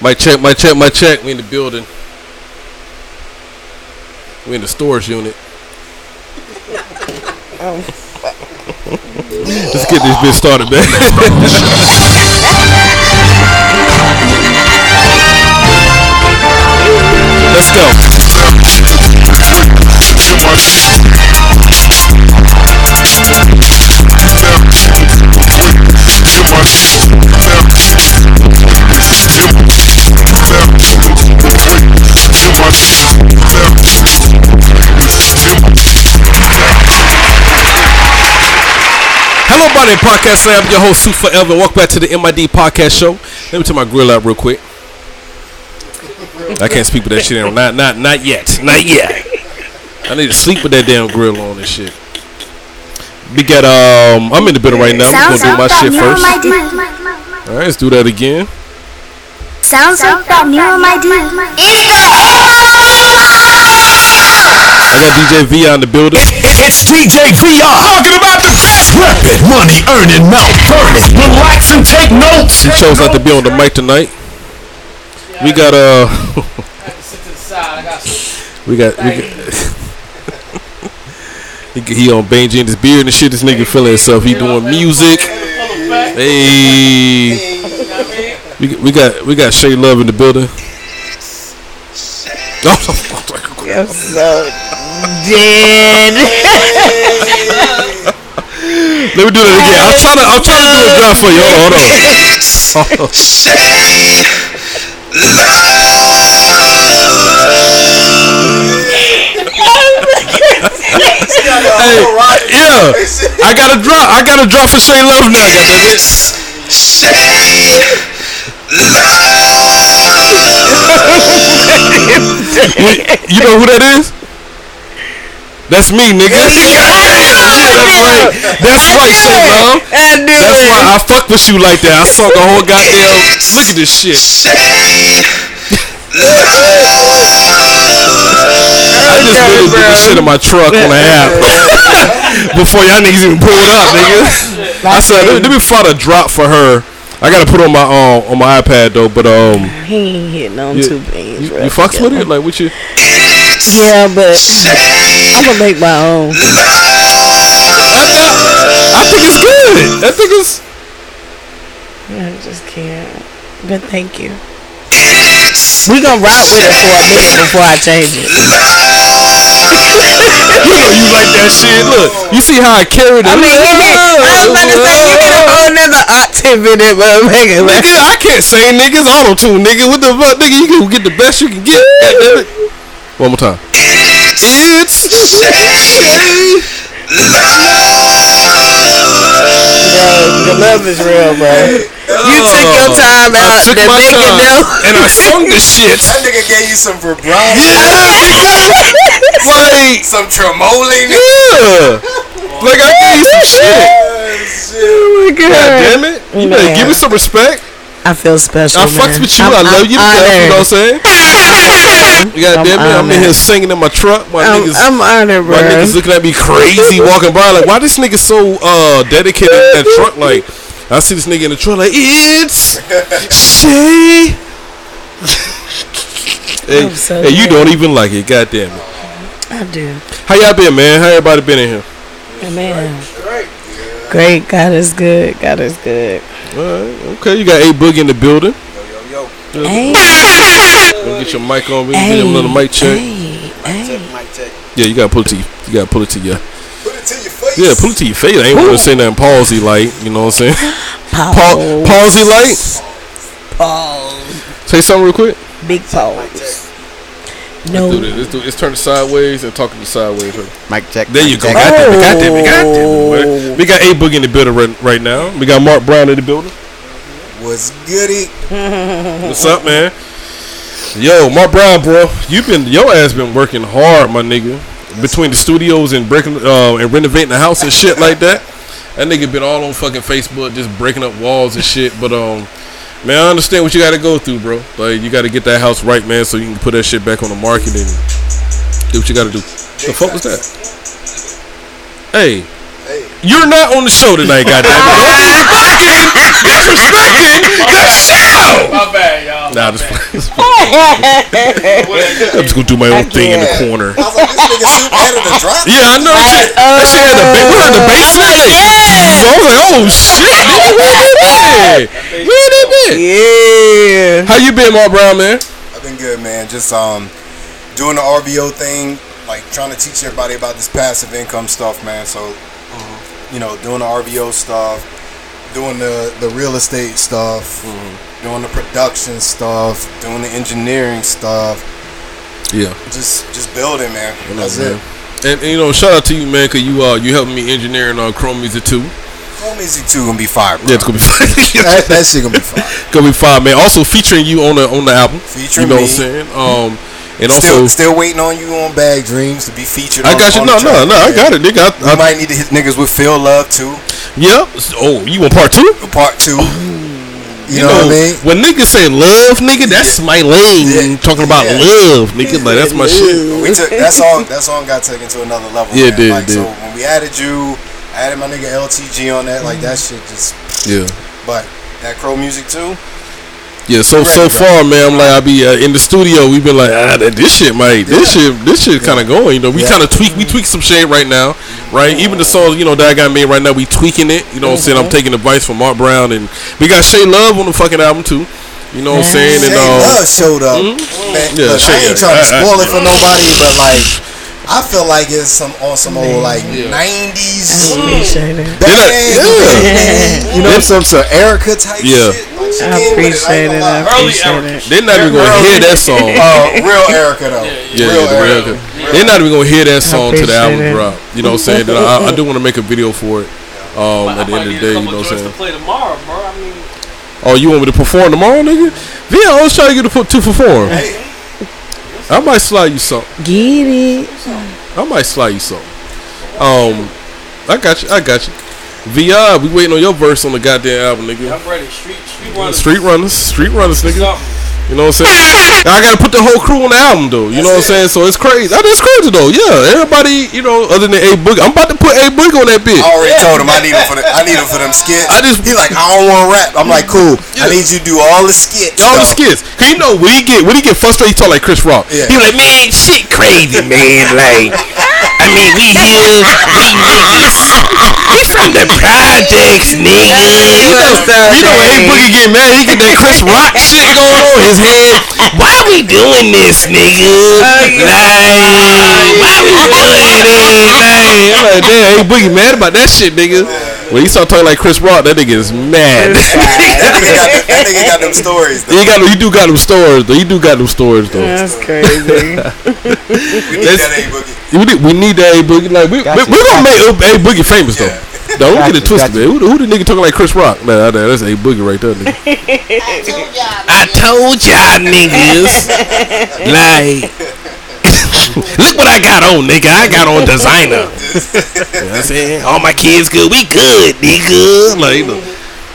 My check, my check, my check. We in the building. We in the storage unit. Let's get this bitch started, man. Let's go. Hello, Body Podcast Slam. I'm your host, Sue Forever. Welcome back to the MID Podcast Show. Let me turn my grill out real quick. I can't speak with that shit on. Not, not, not yet. Not yet. I need to sleep with that damn grill on and shit. We got um. I'm in the building right now. I'm Sounds gonna do my shit first. All right, let's do that again. Sounds like that new MID. I got DJ V on the building. It's DJ VR. Talking about the best weapon. Money earning, mouth burning. Relax and take notes. He chose not to be on the mic tonight. We got uh. we got we got. he, he on Benji and his beard and shit. This nigga feeling himself. He doing music. Hey. We, we got we got Shay Love in the building. Oh, I'm oh, so dead. Let me do that again. I'm trying to I'm trying to do a drop for you. Hold on, hold on. Hey, yeah, I got a drop. I got a drop for Shay Love now. Goddamn it. You know who that is? That's me, nigga. That's right. That's right, Shay Love. I knew That's why I fuck with you like that. I saw the whole goddamn. Look at this shit. I just really put this shit in my truck on the app before y'all niggas even pulled up, nigga. I said, let me, let me find a drop for her. I gotta put on my um, on my iPad though, but um, He ain't hitting on you, two beans. you, you fucks with it, like what you? Yeah, but I'm gonna make my own. I think it's good. I think it's. Yeah, I just can't. But thank you. We gonna rock with it for a minute before I change it. You know you like that shit. Look, you see how I carried it. I mean, you hit, I was about to say you hit a whole nother octave in it, but make it. Nigga, I can't say niggas auto tune, nigga. What the fuck, nigga? You can get the best you can get. Goddamn. One more time. It's Yo, the love is real, bro. You oh. took your time out to my make it time know. and I sung the shit. That nigga gave you some vibrato, Like, some tremolo. yeah. Like I gave you some shit. Oh my God god. damn it. You better give me some respect. I feel special. I man. fucks with you. I'm- I love I'm you to death. You know what I'm saying? You got I'm damn it. I'm in here singing in my truck. My I'm, niggas. I'm honored, bro. My niggas looking at me crazy walking by like, why this nigga so uh dedicated in that truck? Like, I see this nigga in the truck like, it's Shay. hey, so hey, you don't even like it. God damn it. I do. How y'all been, man? How everybody been in here? Man. Great. God is good. God is good. All right, okay. You got a boogie in the building. Yo, yo, yo. Hey. Gonna get your mic on. We can get him another mic check. Hey. Hey. Mic check. Yeah, you gotta pull it to you. You gotta pull it to you. Put it to your face. Yeah, pull it to your face. I ain't gonna say nothing palsy like. You know what I'm saying? Pa- Pause. palsy like. Pause. Say something real quick. Big pause. Do No. this. Let's, do, let's turn it sideways and talk to the sideways. Mic check. There you mic go. check. God damn it. God damn it. God damn it. We got A Boogie in the building right, right now. We got Mark Brown in the building. What's goody? What's up, man? Yo, Mark Brown, bro. You've been your ass been working hard, my nigga. Between the studios and breaking uh, and renovating the house and shit like that. That nigga been all on fucking Facebook just breaking up walls and shit. But um, man, I understand what you got to go through, bro. Like you got to get that house right, man, so you can put that shit back on the market and do what you got to do. The fuck was that? Hey. You're not on the show tonight, goddamn it. Don't fucking disrespecting the show. My bad, y'all. Nah, just I'm just gonna do my own thing in the corner. I was like, this nigga suit added a drop. Yeah, I know that shit. That shit had the ba- we had the basement. Like, I was like, oh shit, nigga, where they been? Where they been? Yeah. How you been, Mark Brown, man? I've been good, man. Just um, doing the RBO thing, like trying to teach everybody about this passive income stuff, man. So, you know, doing the RVO stuff, doing the the real estate stuff, doing the production stuff, doing the engineering stuff. Yeah. Just just building, man. That's man. it. And, and, you know, shout out to you, man, cause you uh you helping me engineering on Chrome Music too. Home Music 2 gonna be fire, bro. Yeah, it's gonna be fun. that, that shit gonna be fire. gonna be fine, man. Also featuring you on the on the album. Featuring you know me. what I'm saying? Um, and Still, also still waiting on you on Bag Dreams to be featured. I on- got you. on No, no, no. I got it, nigga. I, I, might need to hit niggas with Phil Love too. yeah. Oh, you want part two? Part two. Oh. You, know, what I mean? When niggas say love, nigga, that's my lane. Yeah. Talking about Yeah. love, nigga. Like that's my shit. We took that song. That song got taken to another level. Yeah, man. did, Like, it So when we added you, I added my nigga LTG on that. Like that shit just. Yeah. But that Crow music too. Yeah, so so far, man, I'm like I be uh, in the studio. We've been like, ah, this shit, might, this shit, this shit kind of going. You know, we Yeah. kind of tweak, we tweak some shit right now, right? Even the songs, you know, that I got made right now, we tweaking it. You know what I'm saying? I'm taking advice from Mark Brown, and we got Shay Love on the fucking album too. You know what I'm saying? And Shay uh, Love showed up. Man, Yeah, look, Shay- I ain't trying to I- I- spoil it for nobody, but like, I feel like it's some on some old like '90s. Appreciate it. Did band, You know, some some Erica type Yeah. shit. Like, I came with it, appreciate it. I appreciate it. they're not even gonna hear that song. Uh, real Erica though. Yeah, real yeah, the Erica. real- They're not even gonna hear that song to the album appreciate it. drop. You know what I'm saying? Then I, I do want to make a video for it. Um, at the end of the day, you know what I'm saying? to play tomorrow, bro. I mean, Oh, you want me to perform tomorrow, nigga? Yeah, I was trying to get to put to perform. I might slide you something. Get it. I might slide you something. Um, I got you. I got you. Vi, we waiting on your verse on the goddamn album, nigga. I'm ready. Street, street runners. Street runners, street runners, nigga. Something. You know what I'm saying? I gotta put the whole crew on the album though. You know what I'm saying? So it's crazy. That is crazy though. Yeah, everybody, you know, other than A Boogie, I'm about to put A Boogie on that bitch. I already told him I need him for the I need him for them skits. I just- he like I don't want to rap. I'm like cool. Yeah. I need you to do all the skits. All the skits. Cause you know when he get when he get frustrated, he talk like Chris Rock. Yeah. He like, man, shit crazy, man. Like, I mean, we here, we niggas, we from the projects, nigga. You know, you know when A Boogie get mad, he get that Chris Rock shit going on his head. Why we doing this, nigga? Like, why we doing this? Like, I'm like, damn, A Boogie mad about that shit, nigga. When he start talking like Chris Rock, that nigga is mad. That nigga, got that nigga got them stories. Though. You got you do got them stories though. You do got them stories though. That's crazy. We need That's- that A boogie. We need, we need that A Boogie. Like we Gotcha, we, we gonna make A Boogie famous though. Yeah. Don't get it Gotcha, twisted, gotcha. man. Who, the- who the nigga talking like Chris Rock? Nah, nah, that's A Boogie right there, nigga. I told y'all niggas. like, look what I got on, nigga. I got on designer. you know what I'm saying? All my kids good. We good, nigga. Like, you know.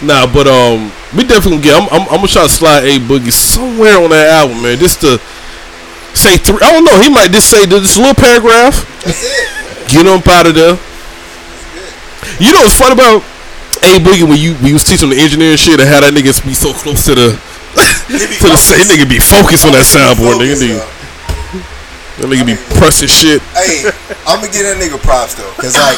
Nah, but um, we definitely gonna get. I'm, I'm, I'm gonna try to slide A Boogie somewhere on that album, man. Just to say three. I don't know. He might just say this little paragraph. That's it. Get up out of there. You know what's fun about A Boogie when you when you was teaching the engineering shit and how that nigga be so close to the to the sa- focused. nigga be focused on that soundboard, nigga. Nigga. That nigga be pressing shit. Hey, I'm gonna get that nigga props though, cause like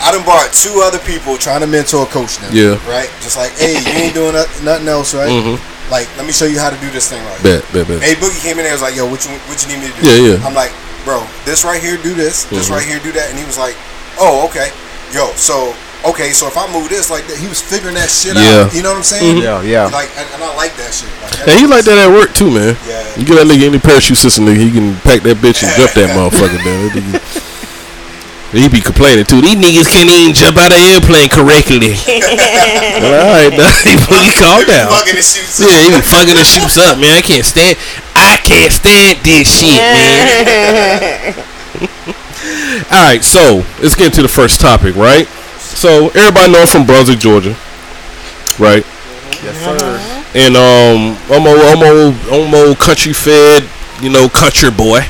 I done brought two other people trying to mentor coach them. Yeah. Right. Just like, hey, you ain't doing nothing else, right? Mhm. Like, let me show you how to do this thing right. Bet, bet, bet. Hey, Boogie came in there. Was like, yo, what you what you need me to do? Yeah, yeah. I'm like, bro, this right here, do this. This Mhm. right here, do that. And he was like, oh, okay. Yo, so okay, so if I move this like that, he was figuring that shit Yeah. out. You know what I'm saying? Yeah, yeah. Like, and, and I like that shit. Like, Hey, he like that at work too, man. Yeah. You get that nigga any parachute system, nigga, he can pack that bitch and jump that motherfucker, man. That nigga- He be complaining too. These niggas can't even jump out of airplane correctly. I'm like, all right, now he boogie calm They down. fucking the chutes. Yeah, he be fucking the chutes up, man. I can't stand. I can't stand this shit, man. All right, so let's get into the first topic, right? So everybody know I'm from Brunswick, Georgia, right? Yes, sir. And um, I'm a, I'm a, I'm a country fed, you know, country boy,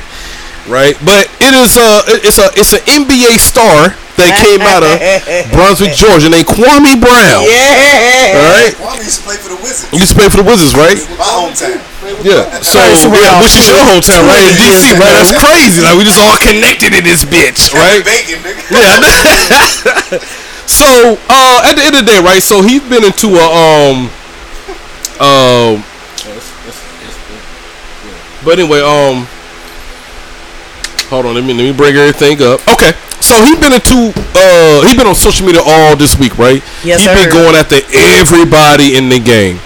right? But it is a, it's a, it's an NBA star that came out of Brunswick, Georgia, named Kwame Brown. Yeah. All right, Kwame used to play for the Wizards. you used to play for the Wizards, right? My hometown. Yeah. So, First yeah, round which is your hometown, right? In DC, years right? That's crazy. Like we just all connected in this bitch, right? Bacon, nigga. Yeah. so uh, at the end of the day, right? So he's been into a um um. But anyway, um, hold on. Let me let me bring everything up. Okay. So he's been into uh he been on social media all this week, right? Yes, he been going after everybody in the game.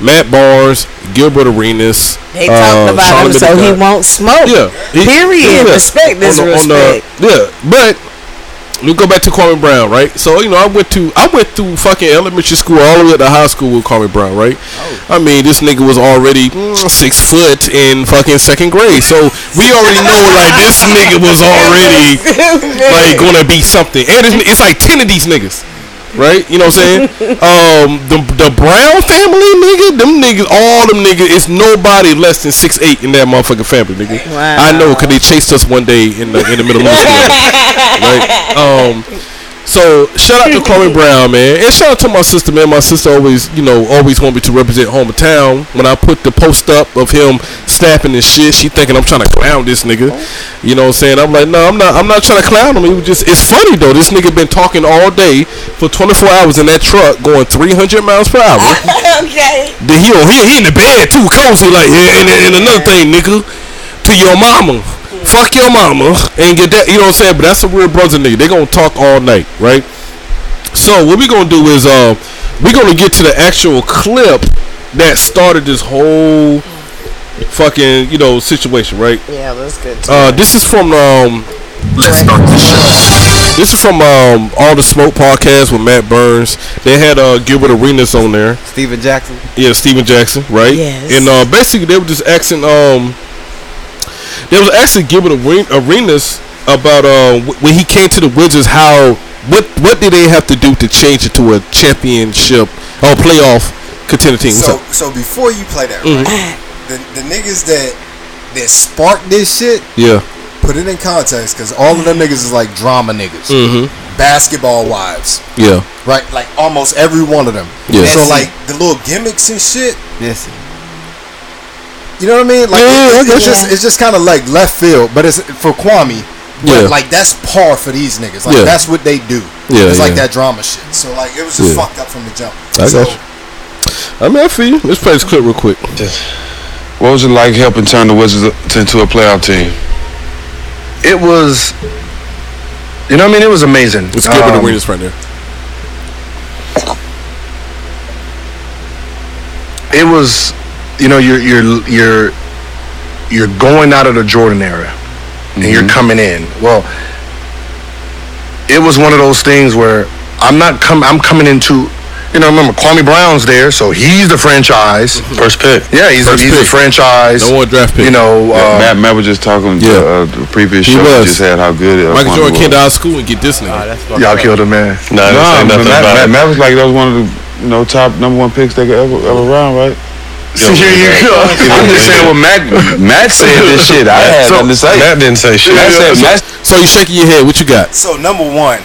Matt Barnes, Gilbert Arenas. They uh, talked about Charlie him so he won't smoke. Yeah. he- Period. yeah. Respect this On the- on the- yeah, but we go back to Kwame Brown, right? So you know, I went to I went through fucking elementary school all the way to high school with Kwame Brown, right? Oh. I mean, this nigga was already mm, six foot in fucking second grade, so we already know like this nigga was already like gonna be something. And it's, it's like ten of these niggas. Right, you know what I'm saying? um, the the Brown family, nigga, them niggas, all them niggas, it's nobody less than six eight in that motherfucking family, nigga. Wow. I know, cause they chased us one day in the in the middle of the school. right? Um, so shout out to Kwame Brown, man, and shout out to my sister, man. My sister always, you know, always want me to represent hometown. When I put the post up of him snapping and shit, she thinking I'm trying to clown this nigga. You know what I'm saying? I'm like, no, I'm not. I'm not trying to clown him. It was just, it's funny though. This nigga been talking all day for 24 hours in that truck, going 300 miles per hour. okay. Then he, he, he in the bed too, cozy like, yeah, and, and another thing, nigga, to your mama. Fuck your mama and get that, you know what I'm saying? But that's a real brother nigga. They gonna talk all night, right? So what we gonna do is uh we gonna get to the actual clip that started this whole fucking, you know, situation, right? Yeah, that's good. Uh this is from um Let's start the show. this is from um All the Smoke podcast with Matt Barnes. They had uh Gilbert Arenas on there. Steven Jackson. Yeah, Steven Jackson, right? Yes. And uh, basically, they were just asking. Um, they was actually Gilbert Are- Arenas about uh, when he came to the Wizards. How what what did they have to do to change it to a championship or playoff contender team? What's So, up? so before you play that, Mhm. right, the, the niggas that that sparked this shit, Yeah. put it in context, because all of them niggas is like drama niggas, Mm-hmm. basketball wives, Yeah. right? Like almost every one of them. Yeah. So like the little gimmicks and shit, Yes. You know what I mean? Like Yeah, yeah, I it- got it's you. just it's just kind of like left field, but it's for Kwame. But Yeah. like that's par for these niggas. Like Yeah. that's what they do. Yeah, it's like that drama shit. So like it was just Yeah. fucked up from the jump. I so, got you. I mean, I feel you. Let's play this clip real quick. What was it like helping turn the Wizards into a playoff team? it was you know what I mean it was amazing Let's Gilbert Um, Arenas right there. it was you know you're you're you're you're going out of the Jordan era and you're coming in well it was one of those things where I'm not com- I'm coming into you know remember Kwame Brown's there so he's the franchise First pick. yeah he's, a, he's a pick. franchise No one draft pick. you know Yeah, uh, Matt, Matt was just talking Yeah. to uh, the previous He show. was. He just had how good it Michael Kwame Jordan came was. to our school and get this nigga. y'all killed him man No, nah, but Matt, Matt, Matt was like that was one of the you know top number one picks they could ever ever run, right? So here you go I'm just saying what Matt Matt said this shit. I had So, nothing to say. Matt didn't say shit. Matt said, Matt So you shaking your head? What you got? so number one,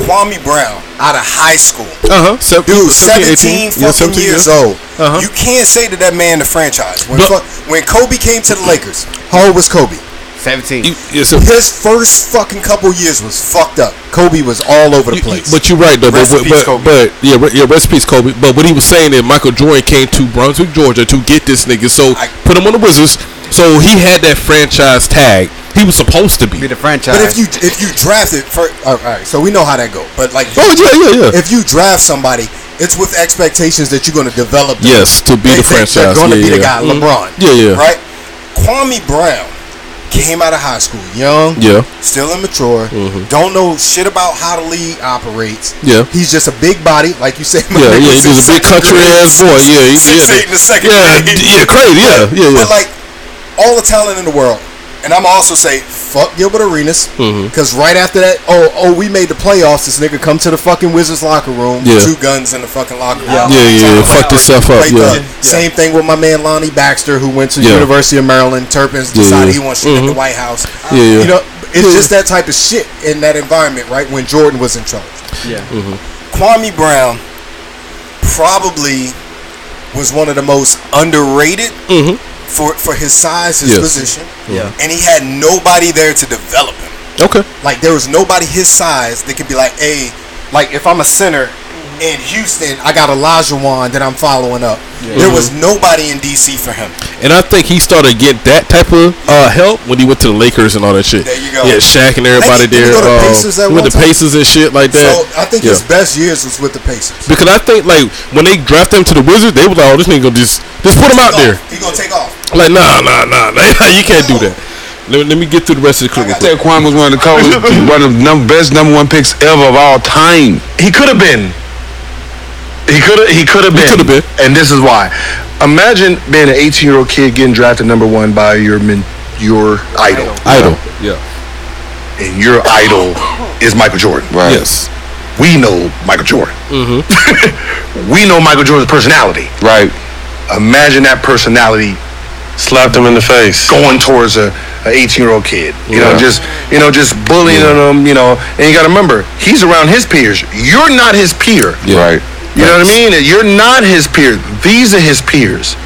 Kwame Brown out of high school. Uh huh. Dude, 17 fucking years old. Uh-huh. You can't say to that man the franchise. When, But- when Kobe came to the Lakers, how old was Kobe? 17. You, it's a, His first fucking couple years was fucked up. Kobe was all over the You- place. But you're right though. Rest but, in peace, but, Kobe. but yeah, re- yeah, rest in peace, Kobe. But what he was saying that Michael Jordan came to Brunswick, Georgia, to get this nigga, so I- put him on the Wizards. So he had that franchise tag. He was supposed to Be be. the franchise. But if you if you drafted for all right, so we know how that go. But like, Oh yeah, yeah, yeah. if you draft somebody, it's with expectations that you're going to develop. them. Yes, to be They the franchise. They're going to Yeah, be the yeah. guy, Mhm. LeBron. Yeah, yeah. Right. Kwame Brown came out of high school, young, Yeah, still immature, mm-hmm. don't know shit about how the league operates. Yeah. he's just a big body, like you said. yeah, yeah. He was a big country grade. ass boy. Yeah, he, Six yeah, eight in the second yeah, grade. yeah, crazy. Yeah, yeah, yeah. But like all the talent in the world, and I'm also say fuck Gilbert Arenas Mm-hmm. because right after that, oh oh we made the playoffs. This nigga come to the fucking Wizards locker room, Yeah. two guns in the fucking locker room. Yeah, yeah, yeah. Fucked himself up, Right yeah. Same thing with my man Lonny Baxter, who went to Yeah. University of Maryland. Terrapins Yeah, decided yeah. he wants to shoot at Mhm. the White House. Yeah, yeah. You know, It's just that type of shit in that environment, right? When Jordan was in charge. Yeah. Kwame Brown probably was one of the most underrated Mhm. For for his size, his Yes. position, Yeah. and he had nobody there to develop him. Okay. Like there was nobody his size that could be like, hey, like if I'm a center in Houston, I got Olajuwon that I'm following up. There was nobody in DC for him. And I think he started getting that type of uh, help when he went to the Lakers and all that shit. There you go. Yeah, Shaq and everybody Did he there. go to uh, Pacers at he went one to time? Pacers and shit like that. So I think Yeah. his best years was with the Pacers. Because I think like when they drafted him to the Wizards, they was like, "Oh, this nigga gonna just just put him out there." He gonna take off. Like, nah, nah, nah, nah. you can't do that. Let, let me get through the rest of the clip. real quick. Said Quan was one of the coldest, one of the best number one picks ever of all time. He could have been. He could have. He could have been. coulda been. And this is why. Imagine being an 18 year old kid getting drafted number one by your men, your idol, Idol. Yeah. and your idol is Michael Jordan. Right. Yes. We know Michael Jordan. Mm-hmm. we know Michael Jordan's personality. Right. Imagine that personality Slapped him in the face. going towards a, a 18 year old kid. You know, just you know, just bullying him. You know, and you got to remember, he's around his peers. You're not his peer. Right. You know what I mean? You're not his peer. These are his peers.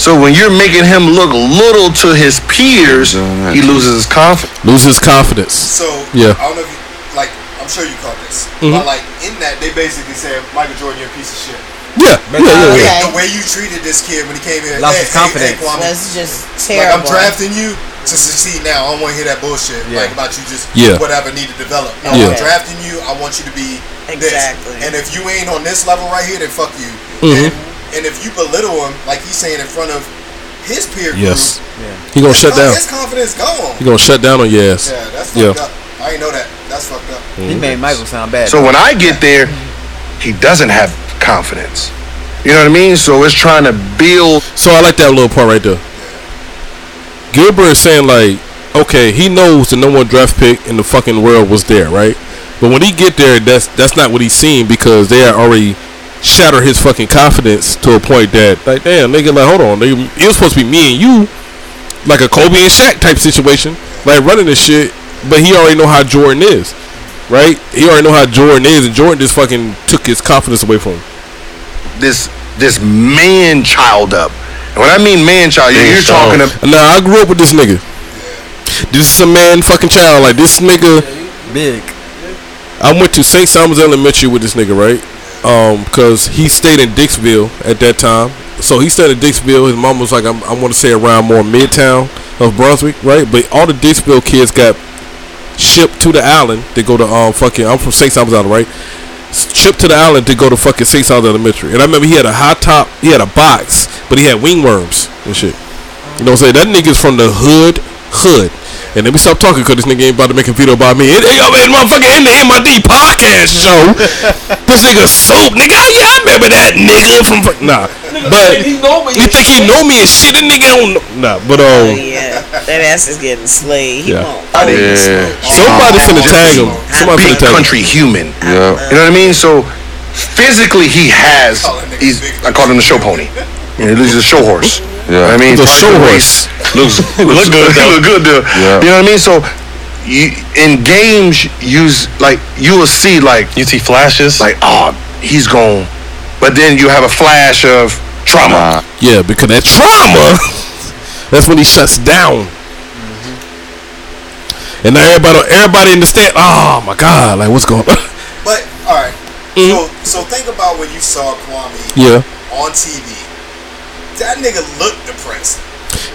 So when you're making him look little to his peers, he loses his confidence. Loses his confidence. So Yeah. I don't know if you like. I'm sure you caught this, Mhm. but like in that they basically said Michael Jordan, you're a piece of shit. Yeah. Yeah. Yeah. yeah. Okay. The way you treated this kid when he came here, Lost hey, his confidence. Hey, Kwame, That's just like I'm drafting you to succeed now. I don't want to hear that bullshit Yeah. like about you just Yeah. whatever need to develop. No, Yeah. I'm drafting you. I want you to be Exactly. this. And if you ain't on this level right here, then fuck you. Mhm. And, and if you belittle him, like he's saying in front of his peer group, Yes. He gonna shut down. His confidence gone. He gonna shut down on your ass. Yeah, that's Yeah. fucked up. I ain't know that. That's fucked up. He made Michael sound bad. So when I get there, he doesn't have confidence. You know what I mean? So it's trying to build. So I like that little part right there. Gilbert is saying like, okay, he knows the number one draft pick in the fucking world was there, right? But when he get there, that's that's not what he's seeing because they had already shattered his fucking confidence to a point that like, damn, nigga, like, hold on, it was supposed to be me and you, like a Kobe and Shaq type situation, like running this shit. But he already know how Jordan is, right? He already know how Jordan is, and Jordan just fucking took his confidence away from him. this this man child up. And when I mean man child, you're, you're talking about Now I grew up with this nigga. This is a man fucking child. Like this nigga. Big. I went to St. Simon's Elementary with this nigga, right? Um, cause he stayed in Dixville at that time. So he stayed in Dixville. His mom was like, I'm, I want to say around more Midtown of Brunswick, right? But all the Dixville kids got shipped to the island to go to um fucking. I'm from St. Simon's Island, right? Shipped to the island to go to fucking St. Simon's Elementary. And I remember he had a high top. He had a box, but he had wingworms and shit. You know what I'm saying? That nigga's from the hood, hood. And let me stop talking because this nigga ain't about to make a video about me. Hey, yo, man, motherfucker, in the MID podcast show. this nigga soup, nigga. Yeah, I remember that nigga from fuck- nah. But he know me you and think he know me and shit? That nigga don't know. Nah, but Oh um, yeah, that ass is getting slayed. He Yeah. won't. Yeah. somebody finna tag him. Somebody big finna tag him. country human. Yeah. You know what I mean? So physically, he has. He's. I call him the show pony. You know, he's a show horse. Yeah. I mean, the show horse. Looks look good. look good. Though. Yeah. You know what I mean? So. You, in games, use like you will see like You see flashes. like oh he's gone, but then you have a flash of trauma. Nah. Yeah, because that trauma. that's when he shuts down. And now everybody, everybody in the stand. Oh my god! Like what's going? on? But all right. Mm-hmm. So so think about when you saw Kwame yeah, on TV. That nigga looked depressed.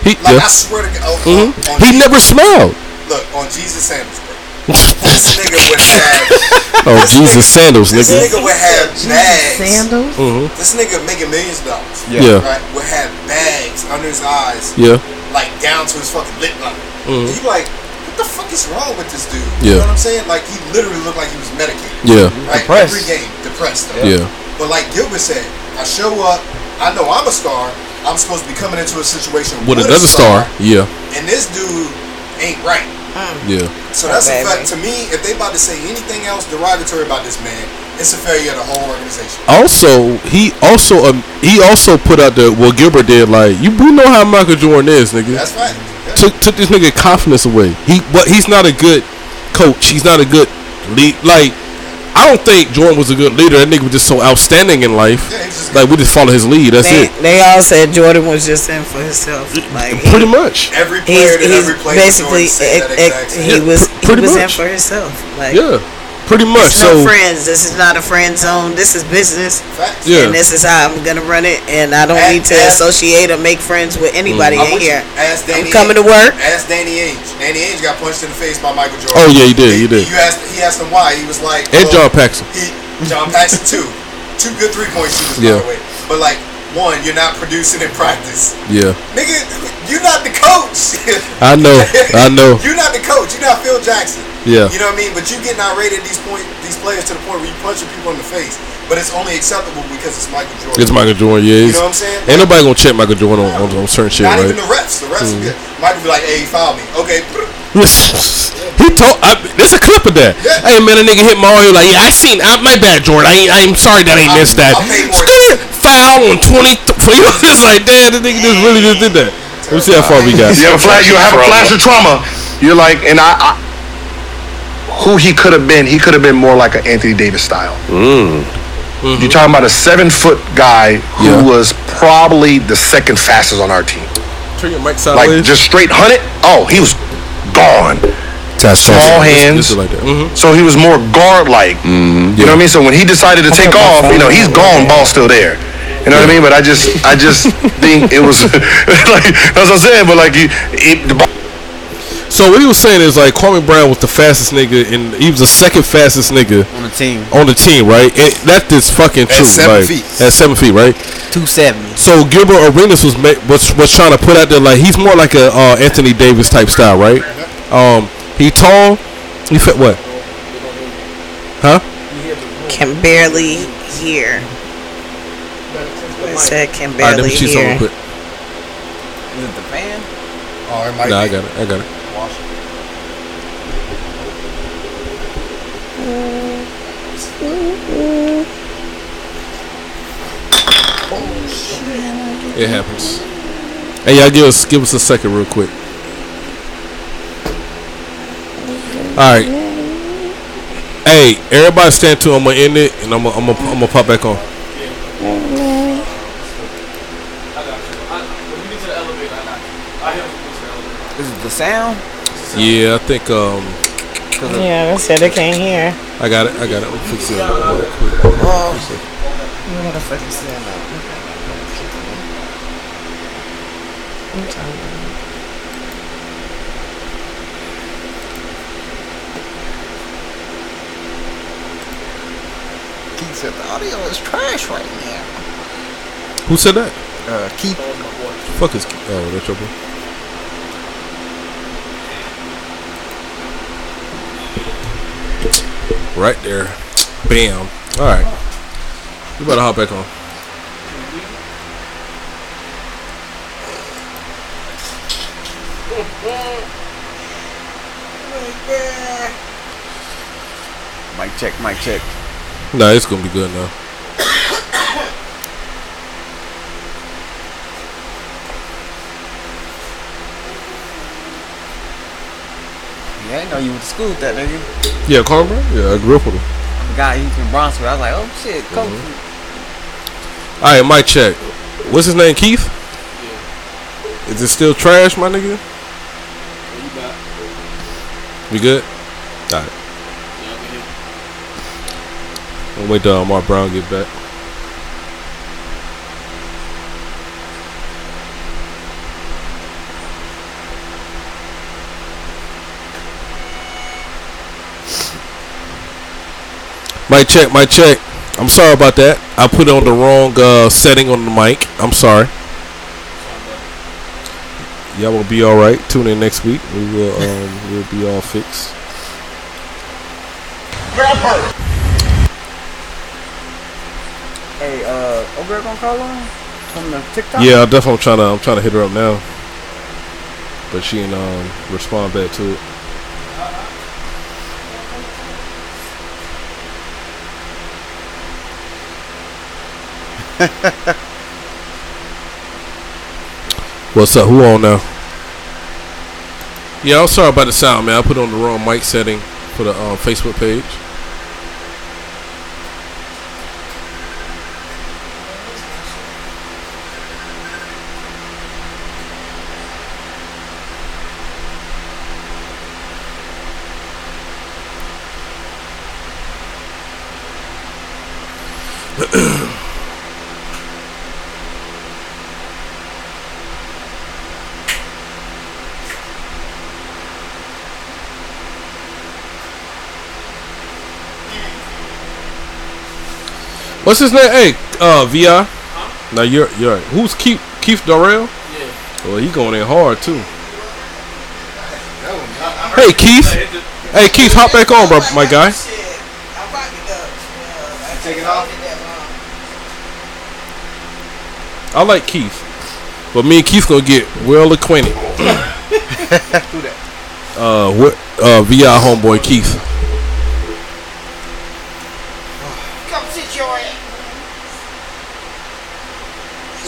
he. Like Yeah. I swear to God, on, Mhm. on, on He Jesus- never smiled. look on Jesus sandals, bro. This nigga would have. Oh Jesus, sandals, nigga. This nigga. nigga would have bags. Sandals. hmm This nigga making millions of dollars. Yeah. Right. Would have bags under his eyes, Yeah. like down to his fucking lip line. Mhm. And you like, what the fuck is wrong with this dude? Yeah. You know what I'm saying? Like he literally looked like he was medicated. Yeah. Right. Depressed. Every game, depressed. Though. Yeah. But like Gilbert said, I show up. I know I'm a star. I'm supposed to be coming into a situation With a another star. Yeah. and this dude ain't right. Yeah. So that's a fact. To me, if they about to say anything else derogatory about this man, it's a failure of the whole organization. Also, he also um, he also put out the what Gilbert did. Like you, we know how Michael Jordan is, nigga. That's right. Yeah. Took took this nigga confidence away. He but he's not a good coach. He's not a good lead. Like I don't think Jordan was a good leader. That nigga was just so outstanding in life. Like we just follow his lead. That's They, it. they all said Jordan was just in for himself. Like Pretty much. Every he's, player that he's ever played with basically Jordan said that ex- exact ex- same he was pr- he pretty was in for himself. Like Yeah. Pretty much. It's no So friends. This is not a friend zone. This is business. Facts. Yeah. And this is how I'm gonna run it. And I don't Ask- need to ask- associate or make friends with anybody I'm in here. Ask Danny I'm coming to work. Ask Danny Ainge. Danny Ainge got punched in the face by Michael Jordan. Oh, yeah, he did, he did. You asked, he asked him why. He was like, and well, John Paxson. He, John Paxson too. Two good three point shooters, Yeah. by the way. But like, one, you're not producing in practice. Yeah. Nigga, you're not the coach. I know. I know. You're not the coach. You're not Phil Jackson. Yeah. You know what I mean? But you getting outrated these point these players to the point where you punching people in the face. But it's only acceptable because it's Michael Jordan. It's Michael Jordan. Yeah. You know what I'm saying? Ain't nobody gonna check Michael Jordan on, on, on certain shit, Not right? even the refs. The refs Mhm. are good. Michael be like, hey, he fouled me. Okay. he told. I, there's a clip of that. Yeah. Hey man, a nigga hit my arm. Like, yeah, I seen. I, my bad, Jordan. I, I'm sorry that I ain't missed that. Skrrt, Foul on 20. You know, it's like, damn, the nigga just really just did that. Let me see how far we got. You have a flash. You have a flash of trauma. You're like, and I, I who he could have been. He could have been more like an Anthony Davis style. You're talking about a seven foot guy who Yeah. was probably the second fastest on our team. Turn your mic Like just straight hunted. Oh, he was gone. Small hands. Just like that. Mm-hmm. So he was more guard like. You know what I mean? So when he decided to take off, you know, he's gone, ball still there. You know what I mean? But I just, I just think it was like that's what I'm saying. But like, you, it, the ball. So what he was saying is like Kwame Brown was the fastest nigga, and he was the second fastest nigga on the team. On the team, right? And that is fucking At true. seven like, feet. At seven feet, right? Two seventy. So Gilbert Arenas was ma- was was trying to put out there like he's more like a uh, Anthony Davis type style, right? Um, he tall. He fit what? Huh? Can barely hear. I said can All right, let barely me hear. Is it the fan? Oh, it might Nah, I got it. I got it. It happens. Hey, y'all, give us give us a second, real quick. All right. Hey, everybody stand to. I'm gonna end it, and I'm gonna I'm gonna, I'm gonna pop back on. This is it the sound? Yeah, I think um Yeah, they said they can't hear. I got it. I got it. Let me fix it real quick. Oh. What the fuck is that? Keith said the audio is trash right now. Who said that? Uh, Keith. Fuck is oh that's your boy. Right there. Bam. All right. You better hop back on. Mic check, mic check. Nah, it's gonna be good now. Didn't know you went to school with that nigga. Yeah, Kwame. Yeah, I grew up with him. I'm the guy he's from Bronxville. I was like, oh shit, coach. Mm-hmm. All right, mic check. What's his name? Keith. Is it still trash, my nigga? We good? All right. I'll wait till Mark Brown get back. Mic check, my check. I'm sorry about that. I put on the wrong uh, setting on the mic. I'm sorry. Y'all will be all right. Tune in next week. We will. Um, we'll be all fixed. Grab her. Hey, uh, Ober gonna call on from the TikTok. Yeah, I definitely trying to. I'm trying to hit her up now, but she ain't um respond back to it. What's up? Who on now? Yeah, I'm sorry about the sound, man. I put on the wrong mic setting for the um, Facebook page. What's his name? Hey, uh, Vi. Now you're you're who's Keith Keith Darrell? Yeah. Well, he going in hard too. Hey Keith. Hey Keith, hop back on, bro, my guy. Take it off. I like Keith, but me and Keith gonna get well acquainted. Uh, what? Uh, Vi homeboy Keith. Come sit your ass.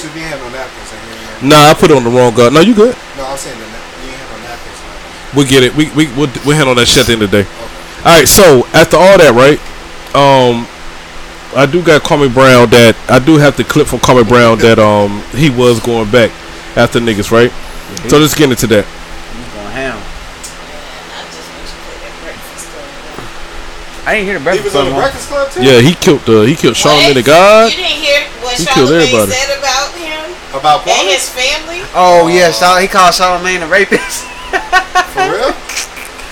Should be had no napkins in here. Nah, I put it on the wrong guy. No, you good? No, I'm saying that you ain't have no napkins. We'll get it. We we we'll, we'll handle that shit at the end of the day. Okay. All right. So after all that, right? Um, I do got Kwame Brown that I do have the clip from Kwame Brown that um he was going back after niggas, right? So let's get into that. Going ham. I didn't hear the breakfast was on the Club. Breakfast Club too. Yeah, he killed the he killed Charlamagne the God. You didn't hear what He killed Charlamagne everybody. said about him About and his family? Oh yeah, Charl- he called Charlamagne a rapist. For real?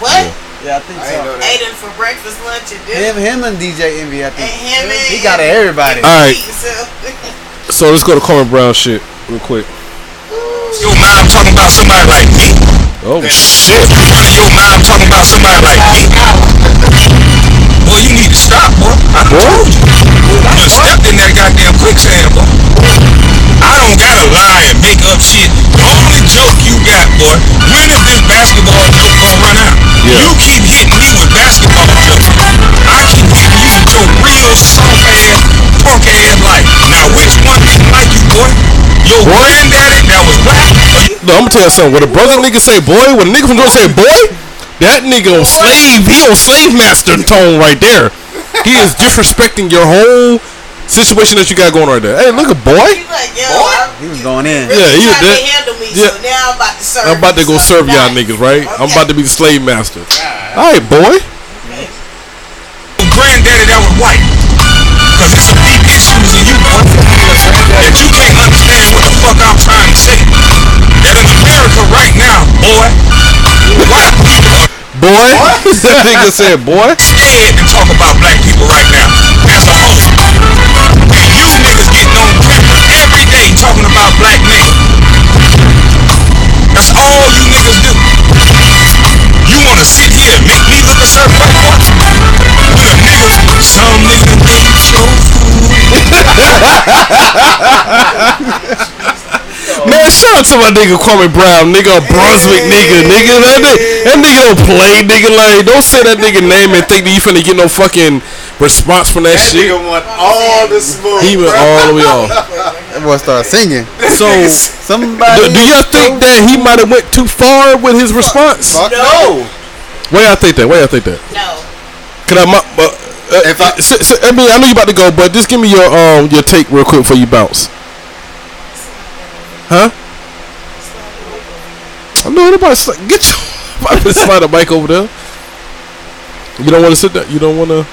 What? Yeah, I think I so. know that. Ate him for breakfast, lunch, and dinner. him him and DJ Envy, I think. And him and he got it, everybody. All right. So let's go to Kwame Brown shit real quick. Your mom talking about somebody like me. Oh shit. Your mom talking about somebody like me. Boy, you need to stop, boy. I told you. You stepped in that goddamn quicksand, boy. Don't gotta lie and make up shit. The only joke you got, boy, when is this basketball joke gonna run out? You keep hitting me with basketball jokes. I keep hitting you with your real soft ass, punk ass life. Now which one didn't like you, boy? Your granddaddy that was black No, I'm gonna tell you something. When a brother nigga say boy, when a nigga from Georgia say boy, that nigga on slave, he on slave master tone right there. He is disrespecting your whole situation that you got going right there. Hey, look at boy. Like, yo, I He was going in. Yeah, he tried that, to handle me, yeah. so now I'm about to serve I'm about to go something serve y'all niggas, right? I'm about to be the slave master. All right, boy. granddaddy that was white. Cause it's some deep issues in you, boy. That you can't understand what the fuck I'm trying to say. That in America right now, boy, white people are Boy, that nigga said boy. scared to talk about black people right now. Black niggas. That's all you niggas do. You wanna sit here and make me look a certain way, boy? When a nigga, some nigga ain't so Man, shout out to my nigga Kwame Brown, nigga, Brunswick nigga, nigga. That nigga, that nigga don't play, nigga. Like, don't say that nigga name and think that you finna get no fucking response from that, That shit. nigga want all the smoke. He went bro. all the way off. That boy started singing. So, Somebody. do, do y'all think that he might have went too far with his response? Fuck no. Why y'all think that? Why y'all think that? No. Can I? mu- Uh, uh, If I- so, so, I mean, I know you about to go, but just give me your um your take real quick before you bounce. Huh? I know anybody sli- get your about slide a mic over there. You don't want to sit there. You don't want to.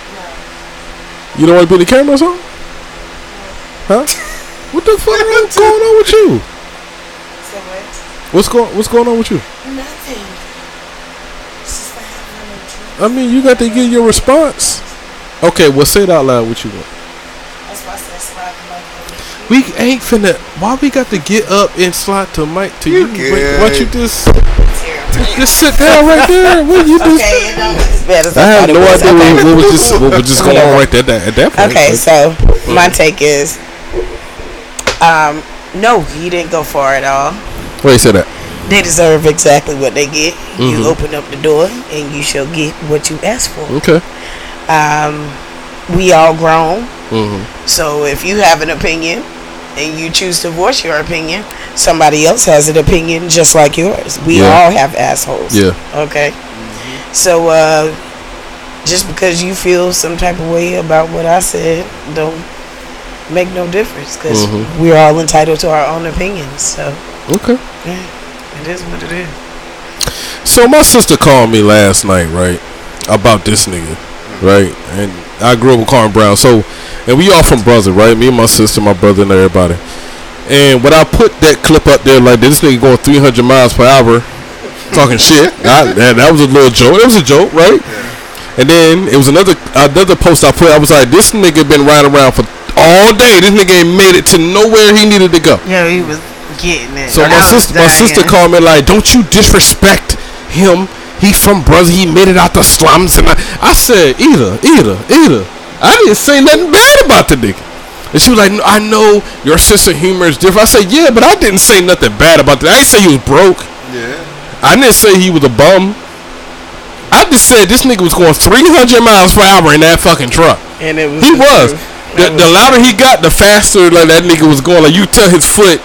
You don't want to be in the camera or something? Huh? What the fuck is going on with you? So what? What's going What's going on with you? Nothing. Just for having a drink. I mean, you got to give your response. Okay, well, say it out loud. What you want? That's why I said slide the mic. We ain't finna. Why we got to get up and slide to mic to you? good. Why don't you just Terrible. Just sit down right there? What you just? Okay, it don't it's better. I have no idea what, what was just what was just going on right there at that, point. Okay, Like, so my take is, um, no, he didn't go far at all. why you say that? They deserve exactly what they get. Mhm. You open up the door, and you shall get what you ask for. Okay. Um, we all grown, hmm so if you have an opinion and you choose to voice your opinion, somebody else has an opinion just like yours. We Yeah. all have assholes. Yeah. Okay. So uh, just because you feel some type of way about what I said, don't make no difference because Mhm. we're all entitled to our own opinions. So Okay. yeah, it is what it is. So my sister called me last night, right, about this nigga, right, and I grew up with Kwame Brown, so and we all from brother, right? Me and my sister, my brother, and everybody. And when I put that clip up there, like this nigga going 300 miles per hour, talking shit, I, that, that was a little joke. It was a joke, right? And then it was another another post I put. I was like, this nigga been riding around for all day. This nigga ain't made it to nowhere he needed to go. Yeah, he was getting it. So my sister, my sister called me like, "Don't you disrespect him? He from brother. He made it out the slums." And I, I said, "Either, either, either." I didn't say nothing bad about the nigga. And she was like, "I know your sense of humor is different." I said, "Yeah, but I didn't say nothing bad about that. I didn't say he was broke. Yeah. I didn't say he was a bum. I just said this nigga was going 300 miles per hour in that fucking truck. And it was He the was. The, the louder he got, the faster like that nigga was going. Like you tell his foot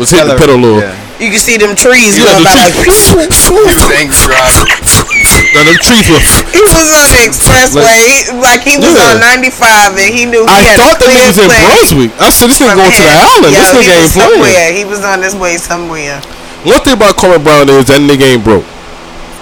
was hitting the pedal a little. You can see them trees Yeah, going the by like. trees. He was angry driving. Now, them trees were. He was on the expressway, like, he was Yeah. on 95, and he knew he I had thought a that clear nigga was in plan Brunswick. I said this nigga going to the here. island. This Yo, nigga he ain't was playing. somewhere. He was on his way somewhere. One thing about Kwame Brown is that nigga ain't broke.